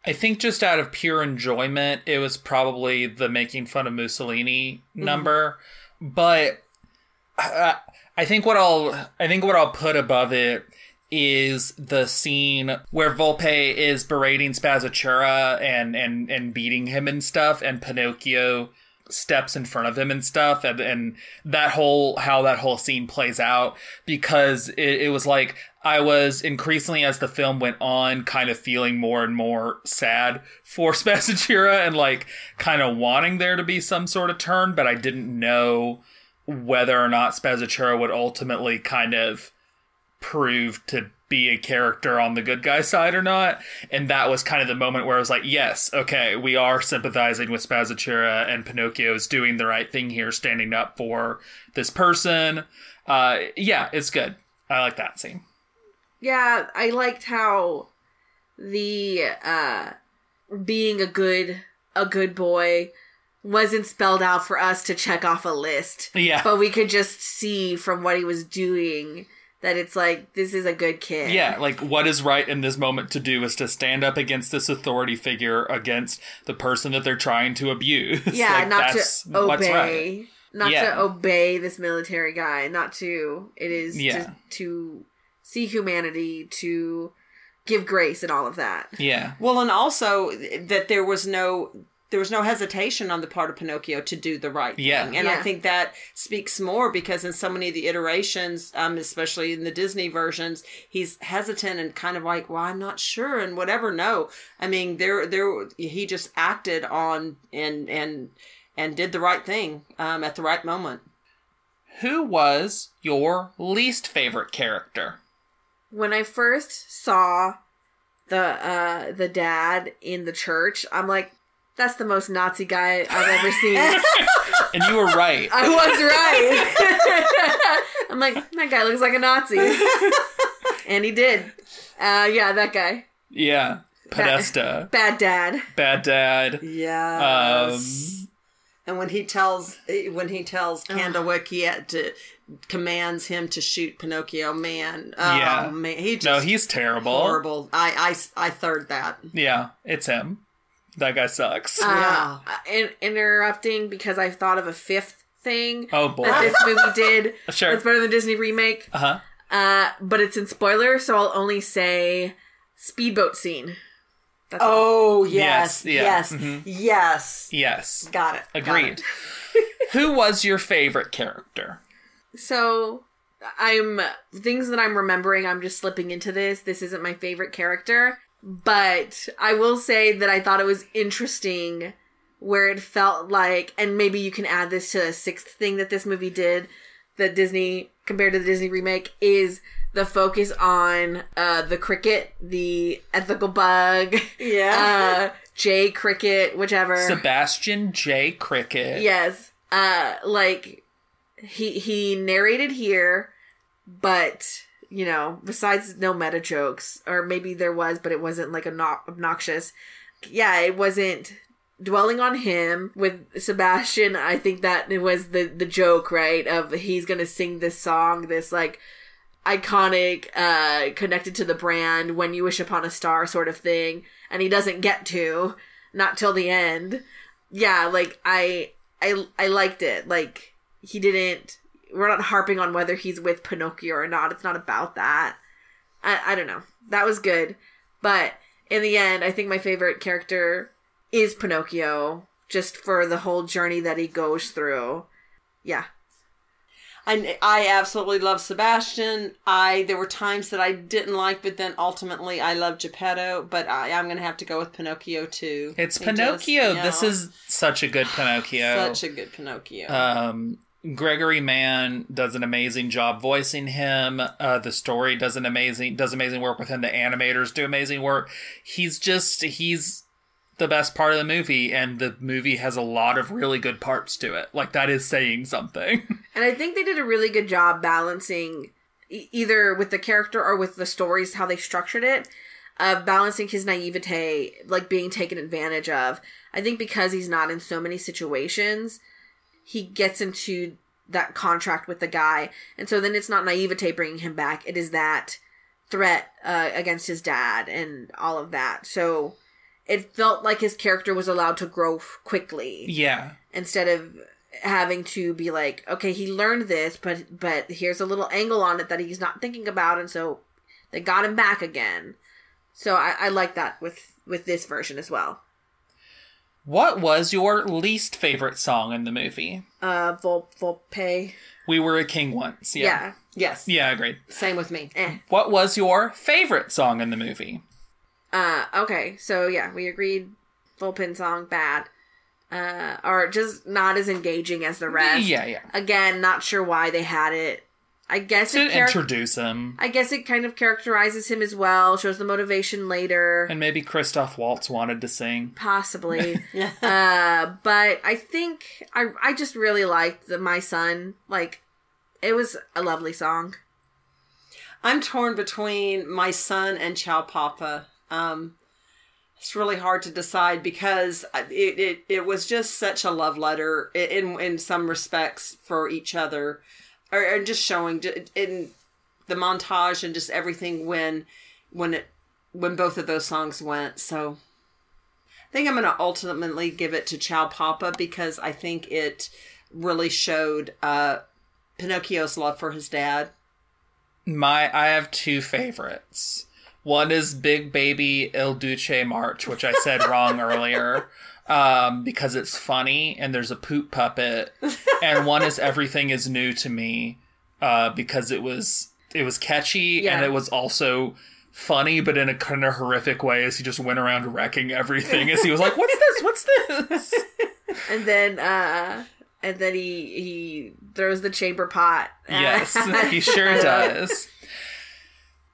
Speaker 1: I think just out of pure enjoyment, it was probably the making fun of Mussolini number. But uh, I think what I'll I think what I'll put above it is the scene where Volpe is berating Spazzatura and and and beating him and stuff, and Pinocchio steps in front of him and stuff and, and that whole how that whole scene plays out because it, it was like i was increasingly as the film went on kind of feeling more and more sad for Spazzatura and like kind of wanting there to be some sort of turn but i didn't know whether or not Spazzatura would ultimately kind of prove to be a character on the good guy side or not. And that was kind of the moment where I was like, yes, okay, we are sympathizing with Spazzatura and Pinocchio is doing the right thing here, standing up for this person. Uh, yeah, it's good. I like that scene.
Speaker 2: Yeah, I liked how the uh being a good a good boy wasn't spelled out for us to check off a list.
Speaker 1: Yeah.
Speaker 2: But we could just see from what he was doing that it's like this is a good kid.
Speaker 1: Yeah, like what is right in this moment to do is to stand up against this authority figure against the person that they're trying to abuse.
Speaker 2: Yeah,
Speaker 1: Like,
Speaker 2: not
Speaker 1: that's
Speaker 2: to
Speaker 1: what's
Speaker 2: obey not
Speaker 1: Yeah.
Speaker 2: to obey this military guy, not to. It is
Speaker 1: Yeah.
Speaker 2: to, to see humanity, to give grace, and all of that.
Speaker 1: Yeah.
Speaker 3: Well, and also that there was no there was no hesitation on the part of Pinocchio to do the right thing,
Speaker 1: Yeah.
Speaker 3: and I think that speaks more because in so many of the iterations, um, especially in the Disney versions, he's hesitant and kind of like, "Well, I'm not sure," and whatever. No, I mean, there, there, he just acted on and and and did the right thing um, at the right moment.
Speaker 1: Who was your least favorite character?
Speaker 2: When I first saw the uh the dad in the church, I'm like, that's the most Nazi guy I've ever seen.
Speaker 1: And you were right.
Speaker 2: I was right. I'm like, that guy looks like a Nazi. and he did. Uh yeah, that guy.
Speaker 1: Yeah. Podesta.
Speaker 2: Bad dad.
Speaker 1: Bad dad.
Speaker 3: Yeah.
Speaker 1: Um,
Speaker 3: And when he tells when he tells Candlewick he had to commands him to shoot Pinocchio, man, oh
Speaker 1: Yeah.
Speaker 3: man, he just
Speaker 1: no, he's terrible.
Speaker 3: horrible. I I I third that.
Speaker 1: Yeah, it's him. That guy sucks.
Speaker 3: Yeah.
Speaker 2: Uh, in- interrupting because I thought of a fifth thing
Speaker 1: oh boy.
Speaker 2: that this movie did.
Speaker 1: Sure.
Speaker 2: It's better than Disney remake.
Speaker 1: Uh huh.
Speaker 2: Uh, but it's in spoiler, so I'll only say speedboat scene. That's all.
Speaker 3: Oh
Speaker 1: Yes,
Speaker 3: yes,
Speaker 1: yeah,
Speaker 3: yes,
Speaker 1: mhm.
Speaker 3: yes.
Speaker 1: Yes.
Speaker 3: Got it. got
Speaker 1: Agreed.
Speaker 3: it.
Speaker 1: Who was your favorite character?
Speaker 2: So I'm things that I'm remembering. I'm just slipping into this. This isn't my favorite character, but I will say that I thought it was interesting where it felt like, and maybe you can add this to a sixth thing that this movie did that Disney compared to the Disney remake is the focus on uh the cricket, the ethical bug,
Speaker 3: Yeah.
Speaker 2: uh Jay Cricket, whichever.
Speaker 1: Sebastian J. Cricket.
Speaker 2: Yes. Uh like he he narrated here, but you know, besides no meta jokes, or maybe there was, but it wasn't like a not obnoxious. Yeah, it wasn't dwelling on him with Sebastian. I think that it was the the joke, right? Of he's gonna sing this song, this like iconic, uh, connected to the brand, when you wish upon a star sort of thing, and he doesn't get to, not till the end. Yeah, like I, I, I liked it. Like he didn't. We're not harping on whether he's with Pinocchio or not. It's not about that. I, I don't know. That was good, but in the end, I think my favorite character is Pinocchio, just for the whole journey that he goes through. Yeah,
Speaker 3: I, I absolutely love Sebastian. I there were times that I didn't like, but then ultimately I love Geppetto. But I, I'm gonna have to go with Pinocchio too.
Speaker 1: It's
Speaker 3: He just,
Speaker 1: Pinocchio.
Speaker 3: you
Speaker 1: This is such a good Pinocchio.
Speaker 3: such a good Pinocchio.
Speaker 1: Um, Gregory Mann does an amazing job voicing him. Uh, the story does an amazing does amazing work with him. The animators do amazing work. He's just he's the best part of the movie, and the movie has a lot of really good parts to it. Like that is saying something.
Speaker 2: And I think they did a really good job balancing e- either with the character or with the stories how they structured it of balancing his naivete like being taken advantage of. I think because he's not in so many situations, he gets into that contract with the guy. And so then it's not naivete bringing him back, it is that threat uh, against his dad and all of that. So it felt like his character was allowed to grow quickly.
Speaker 1: Yeah,
Speaker 2: instead of having to be like okay he learned this but but here's a little angle on it that he's not thinking about and so they got him back again. So i, I like that with with this version as well
Speaker 1: What was your least favorite song in the movie?
Speaker 2: uh vol volpe
Speaker 1: We were a king once.
Speaker 2: yeah,
Speaker 1: Yeah.
Speaker 3: yes,
Speaker 1: Yeah, agreed.
Speaker 3: same with me.
Speaker 2: Eh.
Speaker 1: What was your favorite song in the movie?
Speaker 2: uh okay so yeah we agreed volpin song bad uh or just not as engaging as the rest
Speaker 1: Yeah, yeah.
Speaker 2: again not sure why they had it i guess
Speaker 1: To
Speaker 2: it char-
Speaker 1: introduce him.
Speaker 2: I guess it kind of characterizes him as well, shows the motivation later.
Speaker 1: And maybe Christoph Waltz wanted to sing.
Speaker 2: possibly. Uh, but I think I I just really liked the My Son. Like, it was a lovely song.
Speaker 3: I'm torn between my son and Ciao Papa. Um, it's really hard to decide because it, it, it was just such a love letter in in some respects for each other, or, or just showing in the montage and just everything when when it when both of those songs went. So I think I'm going to ultimately give it to Ciao Papa because I think it really showed uh, Pinocchio's love for his dad.
Speaker 1: My I have two favorites. One is Big Baby Il Duce March, which I said wrong earlier. Um, because it's funny and there's a poop puppet. And one is Everything is New to Me, uh, because it was it was catchy and it was also funny, but in a kind of horrific way as he just went around wrecking everything as he was like, What's this? What's this?
Speaker 2: And then uh and then he he throws the chamber pot.
Speaker 1: Yes, he sure does.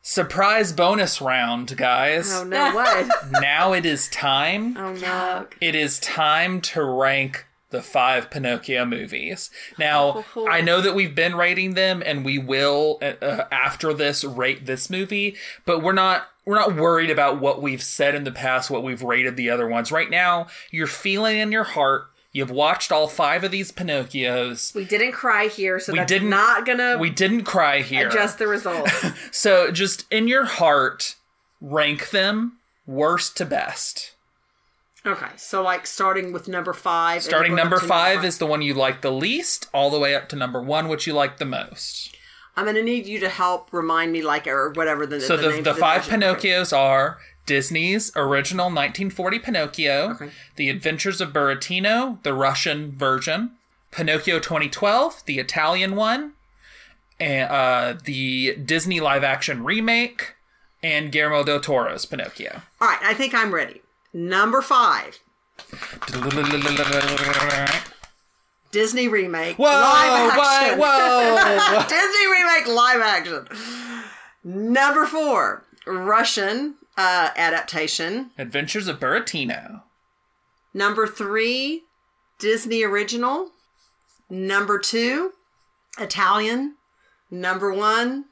Speaker 1: Surprise bonus round, guys.
Speaker 2: oh no, what?
Speaker 1: Now it is time.
Speaker 2: Oh no.
Speaker 1: It is time to rank the five Pinocchio movies. Now, I know that we've been rating them and we will uh, uh, after this rate this movie, but we're not we're not worried about what we've said in the past, what we've rated the other ones. Right now, you're feeling in your heart. You've watched all five of these Pinocchios.
Speaker 2: We didn't cry here, so
Speaker 1: We
Speaker 2: that's
Speaker 1: didn't-
Speaker 2: not gonna
Speaker 1: We didn't cry here.
Speaker 2: adjust the results.
Speaker 1: So just in your heart, rank them worst to best.
Speaker 3: Okay, so like starting with number five.
Speaker 1: Starting number five is the one you like the least, all the way up to number one, which you like the most.
Speaker 3: I'm going to need you to help remind me, like, or whatever the
Speaker 1: So the,
Speaker 3: names
Speaker 1: the,
Speaker 3: of
Speaker 1: five Pinocchios are Disney's original 1940 Pinocchio, The Adventures of Buratino, the Russian version, Pinocchio 2012, the Italian one, and uh, the Disney live action remake, and Guillermo del Toro's Pinocchio.
Speaker 3: All right, I think I'm ready. Number five, Disney remake.
Speaker 1: Whoa!
Speaker 3: live action.
Speaker 1: Whoa!
Speaker 3: Disney remake live action. Number four, Russian uh, adaptation.
Speaker 1: Adventures of Buratino.
Speaker 3: Number three, Disney original. Number two, Italian. Number one,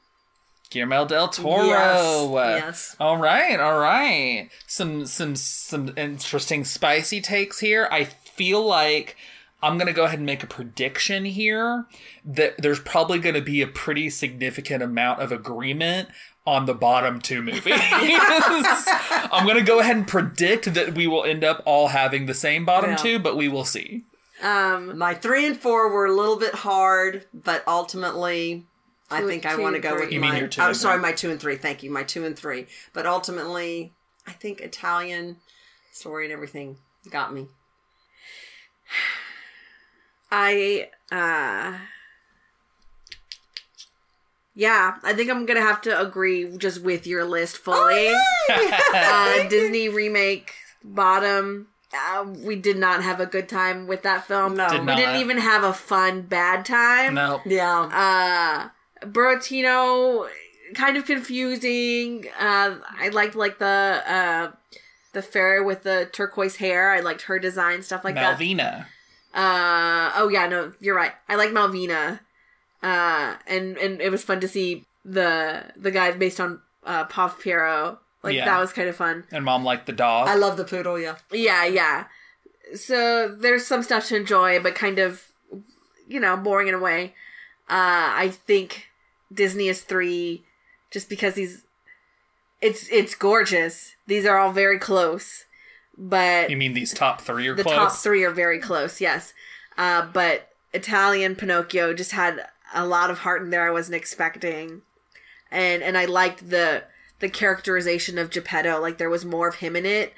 Speaker 1: Guillermo del Toro.
Speaker 3: Yes, yes.
Speaker 1: All right, all right. Some some some interesting spicy takes here. I feel like I'm gonna go ahead and make a prediction here that there's probably gonna be a pretty significant amount of agreement on the bottom two movies. I'm gonna go ahead and predict that we will end up all having the same bottom
Speaker 3: Yeah.
Speaker 1: two, but we will see.
Speaker 2: Um
Speaker 3: my three and four were a little bit hard, but ultimately, I
Speaker 2: Two-
Speaker 3: think I want to go
Speaker 2: three.
Speaker 3: with
Speaker 1: You
Speaker 3: my.
Speaker 1: mean your two
Speaker 3: oh, sorry, my two and three. Thank you, my two and three. But ultimately, I think Italian story and everything got me.
Speaker 2: I uh Yeah, I think I'm gonna have to agree just with your list fully. uh, Disney remake bottom. Uh, we did not have a good time with that film.
Speaker 3: No. Did
Speaker 2: we
Speaker 1: not.
Speaker 2: didn't even have a fun bad time.
Speaker 1: No.
Speaker 3: Yeah.
Speaker 2: Uh, Buratino, kind of confusing. Uh, I liked like the uh, the fairy with the turquoise hair. I liked her design stuff like that.
Speaker 1: Malvina.
Speaker 2: Uh oh yeah, no, you're right. I like Malvina. Uh and and it was fun to see the the guy based on uh Pav Piero. Like
Speaker 1: Yeah.
Speaker 2: that was kind of fun.
Speaker 1: And mom liked the dog.
Speaker 3: I love the poodle. Yeah.
Speaker 2: Yeah, yeah. So there's some stuff to enjoy, but kind of you know, boring in a way. Uh I think Disney is 3 just because these it's it's gorgeous. These are all very close. But
Speaker 1: you mean these top three are
Speaker 2: the
Speaker 1: close?
Speaker 2: top three are very close yes uh, but italian pinocchio just had a lot of heart in there i wasn't expecting. And and i liked the the characterization of geppetto like there was more of him in it.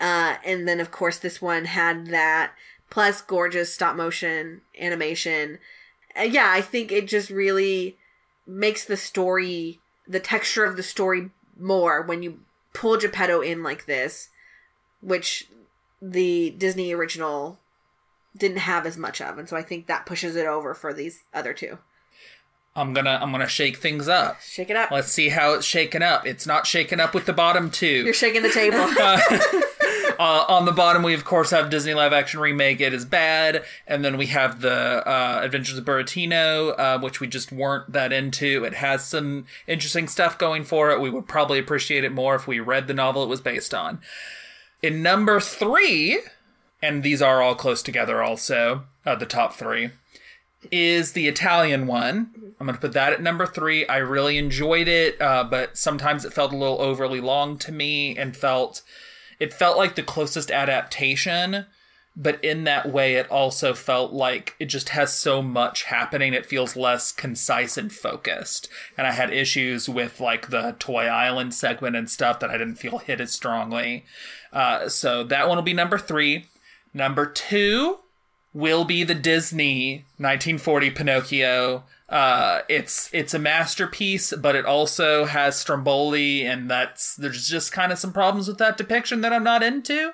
Speaker 2: Uh, and then of course this one had that plus gorgeous stop motion animation. Uh, yeah i think it just really makes the story the texture of the story more when you pull geppetto in like this which the Disney original didn't have as much of, and so I think that pushes it over for these other two.
Speaker 1: I'm gonna I'm gonna shake things up.
Speaker 2: Shake it up.
Speaker 1: Let's see how it's shaken up. It's not shaken up with the bottom two.
Speaker 2: You're shaking the table.
Speaker 1: Uh, on the bottom, we of course have Disney live action remake. It is bad, and then we have the uh, Adventures of Buratino, uh, which we just weren't that into. It has some interesting stuff going for it. We would probably appreciate it more if we read the novel it was based on. In number three, and these are all close together, also uh, the top three is the Italian one. I'm going to put that at number three. I really enjoyed it, uh, but sometimes it felt a little overly long to me and felt it felt like the closest adaptation but in that way, it also felt like it just has so much happening. It feels less concise and focused. And I had issues with like the Toy Island segment and stuff that I didn't feel hit as strongly. Uh, so that one will be number three. Number two will be the Disney 1940 Pinocchio. Uh, it's it's a masterpiece, but it also has Stromboli, and that's there's just kind of some problems with that depiction that I'm not into.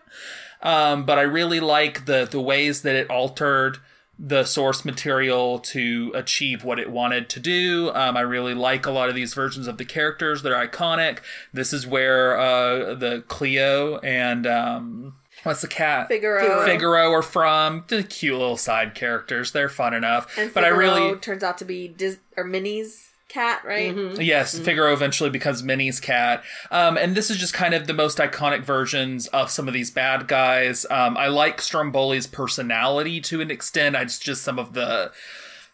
Speaker 1: Um, but I really like the the ways that it altered the source material to achieve what it wanted to do. Um, I really like a lot of these versions of the characters; they're iconic. This is where uh, the Cleo and um, what's the cat
Speaker 2: Figaro.
Speaker 1: Figaro are from. The cute little side characters; they're fun enough.
Speaker 2: And
Speaker 1: but I really
Speaker 2: turns out to be Dis- or Minnie's cat, right?
Speaker 1: Yes, Figaro eventually becomes Minnie's cat. Um, and this is just kind of the most iconic versions of some of these bad guys. Um, I like Stromboli's personality to an extent. I just, just some of the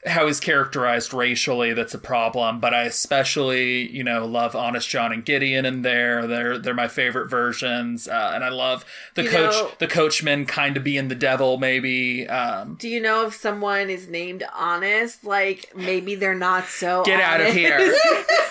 Speaker 1: how he's characterized racially that's a problem but i especially you know love honest john and gideon in there they're they're my favorite versions uh, and i love the
Speaker 2: You
Speaker 1: coach
Speaker 2: know-
Speaker 1: the coachman kind of being the devil maybe um,
Speaker 2: Do you know if someone is named Honest? Like maybe they're not so.
Speaker 1: Get out of here.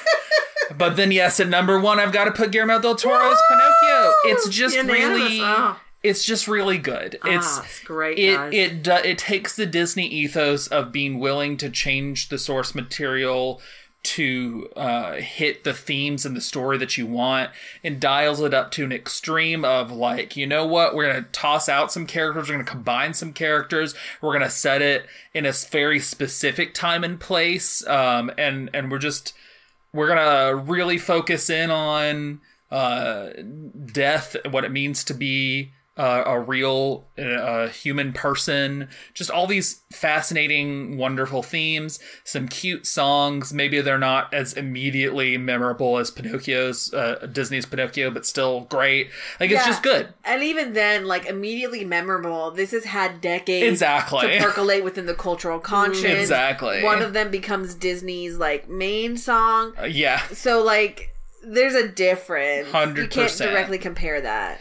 Speaker 1: but then, yes, at number one, I've got to put Guillermo del Toro's Pinocchio. It's just
Speaker 3: Unanimous.
Speaker 1: really,
Speaker 3: Oh.
Speaker 1: It's just really good. It's
Speaker 3: Ah, it's great,
Speaker 1: It
Speaker 3: guys.
Speaker 1: it it takes the Disney ethos of being willing to change the source material to uh, hit the themes and the story that you want. And dials it up to an extreme of like you know what? We're going to toss out some characters. We're going to combine some characters. We're going to set it in a very specific time and place. Um, and and we're just we're gonna really focus in on uh, death, what it means to be uh, a real uh, human person. Just all these fascinating, wonderful themes. Some cute songs. Maybe they're not as immediately memorable as Pinocchio's uh, Disney's Pinocchio, but still great. Like it's just good.
Speaker 2: And even then, like immediately memorable. This has had decades
Speaker 1: Exactly.
Speaker 2: to percolate within the cultural conscience.
Speaker 1: Exactly.
Speaker 2: One of them becomes Disney's like main song.
Speaker 1: Uh, yeah.
Speaker 2: So like, there's a difference. 100%. You can't directly compare that.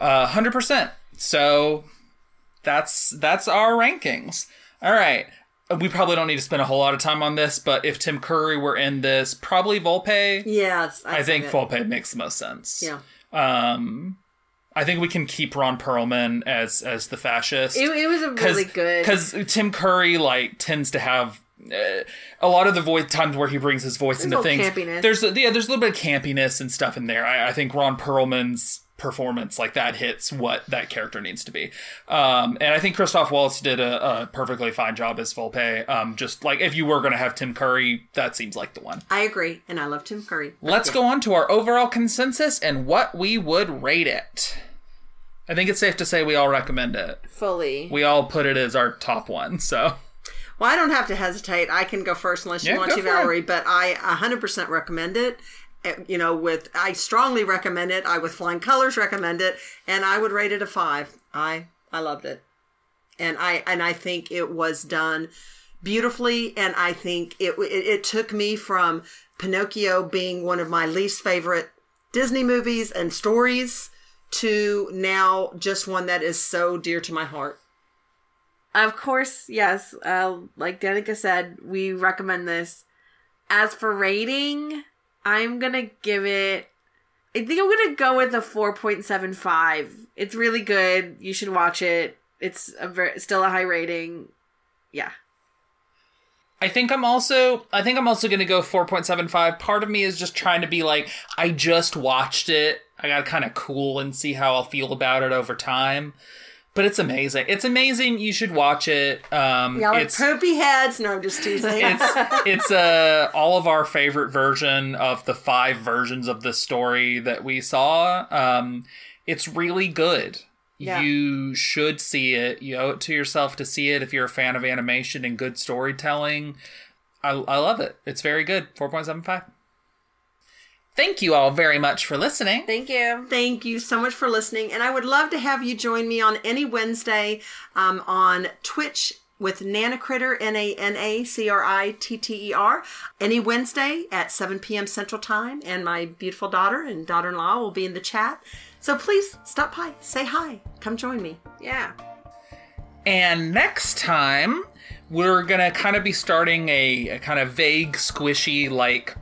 Speaker 1: Uh, hundred percent. So that's that's our rankings. All right. We probably don't need to spend a whole lot of time on this, but if Tim Curry were in this, probably Volpe.
Speaker 3: Yes,
Speaker 1: I think
Speaker 3: it.
Speaker 1: Volpe makes the most sense.
Speaker 3: Yeah.
Speaker 1: Um, I think we can keep Ron Perlman as as the fascist.
Speaker 2: It, it was a really good.
Speaker 1: because Tim Curry like tends to have uh, a lot of the voice times where he brings his voice into things.
Speaker 2: campiness.
Speaker 1: There's yeah, there's a little bit of campiness and stuff in there. I, I think Ron Perlman's performance like that hits what that character needs to be. Um, and I think Christoph Waltz did a, a perfectly fine job as Volpe. Um, just like if you were going to have Tim Curry, that seems like the one.
Speaker 3: I agree, and I love Tim Curry.
Speaker 1: Let's go on to our overall consensus and what we would rate it. I think it's safe to say we all recommend it.
Speaker 2: fully.
Speaker 1: We all put it as our top one. So
Speaker 3: Well, I don't have to hesitate. I can go first unless you
Speaker 1: Yeah,
Speaker 3: want to,
Speaker 1: for it.
Speaker 3: Valerie. But I 100% recommend it. Uh, You know, with I strongly recommend it. I with flying colors recommend it, and I would rate it a five. I I loved it, and I and I think it was done beautifully, and I think it it, it took me from Pinocchio being one of my least favorite Disney movies and stories to now just one that is so dear to my heart.
Speaker 2: Of course, yes. Uh, like Danica said, we recommend this. As for rating, I'm gonna give it. I think I'm gonna go with a 4.75. It's really good. You should watch it. It's a very, still a high rating. Yeah.
Speaker 1: I think I'm also I think I'm also going to go 4.75. Part of me is just trying to be like I just watched it. I got to kind of cool and see how I'll feel about it over time. But it's amazing. It's amazing. You should watch it. Um
Speaker 3: Y'all are
Speaker 1: it's
Speaker 3: poopy heads. No, I'm just teasing.
Speaker 1: it's it's uh all of our favorite version of the five versions of the story that we saw. Um it's really good.
Speaker 2: Yeah.
Speaker 1: You should see it. You owe it to yourself to see it if you're a fan of animation and good storytelling. I, I love it. It's very good. 4.75. Thank you all very much for listening.
Speaker 2: Thank you.
Speaker 3: Thank you so much for listening. And I would love to have you join me on any Wednesday um, on Twitch with Nana Critter, N A N A C R I T T E R, any Wednesday at 7 p.m. Central Time. And my beautiful daughter and daughter in law will be in the chat. So please stop by, say hi, come join me.
Speaker 2: Yeah.
Speaker 1: And next time, we're gonna kind of be starting a, a kind of vague, squishy, like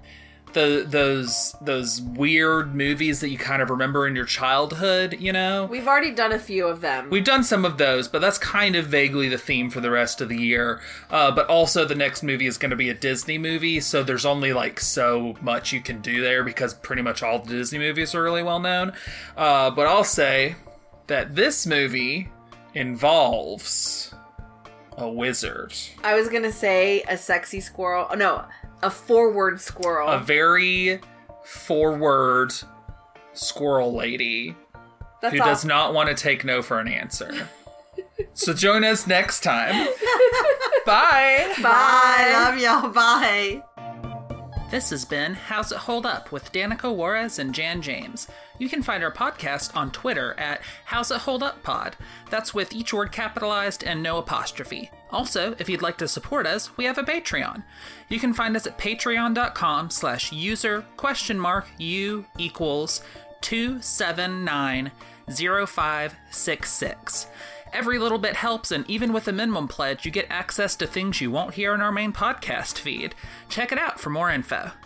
Speaker 1: the those those weird movies that you kind of remember in your childhood. You know,
Speaker 2: We've already done a few of them.
Speaker 1: We've done some of those, but that's kind of vaguely the theme for the rest of the year. Uh, but also, the next movie is going to be a Disney movie, so there's only like so much you can do there because pretty much all the Disney movies are really well known. Uh, but I'll say that this movie involves a wizard,
Speaker 2: I was gonna say a sexy squirrel. Oh, no, a forward squirrel.
Speaker 1: a very forward squirrel lady
Speaker 2: That's
Speaker 1: who
Speaker 2: all.
Speaker 1: does not want to take no for an answer. so join us next time. Bye.
Speaker 3: Bye. Love y'all. Bye.
Speaker 1: This has been How's It Hold Up with Danica Juarez and Jan James. You can find our podcast on Twitter at How's It Hold Up Pod. That's with each word capitalized and no apostrophe. Also, if you'd like to support us, we have a Patreon. You can find us at patreon.com slash user question mark u equals 2790566. Every little bit helps, and even with a minimum pledge, you get access to things you won't hear in our main podcast feed. Check it out for more info.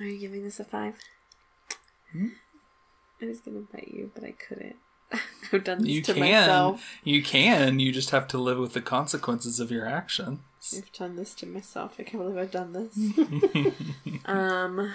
Speaker 2: Are you giving this a five? I was gonna bet you, but I couldn't. I've done this
Speaker 1: You
Speaker 2: to
Speaker 1: can.
Speaker 2: myself.
Speaker 1: You can. You just have to live with the consequences of your actions.
Speaker 2: I've done this to myself. I can't believe I've done this. um,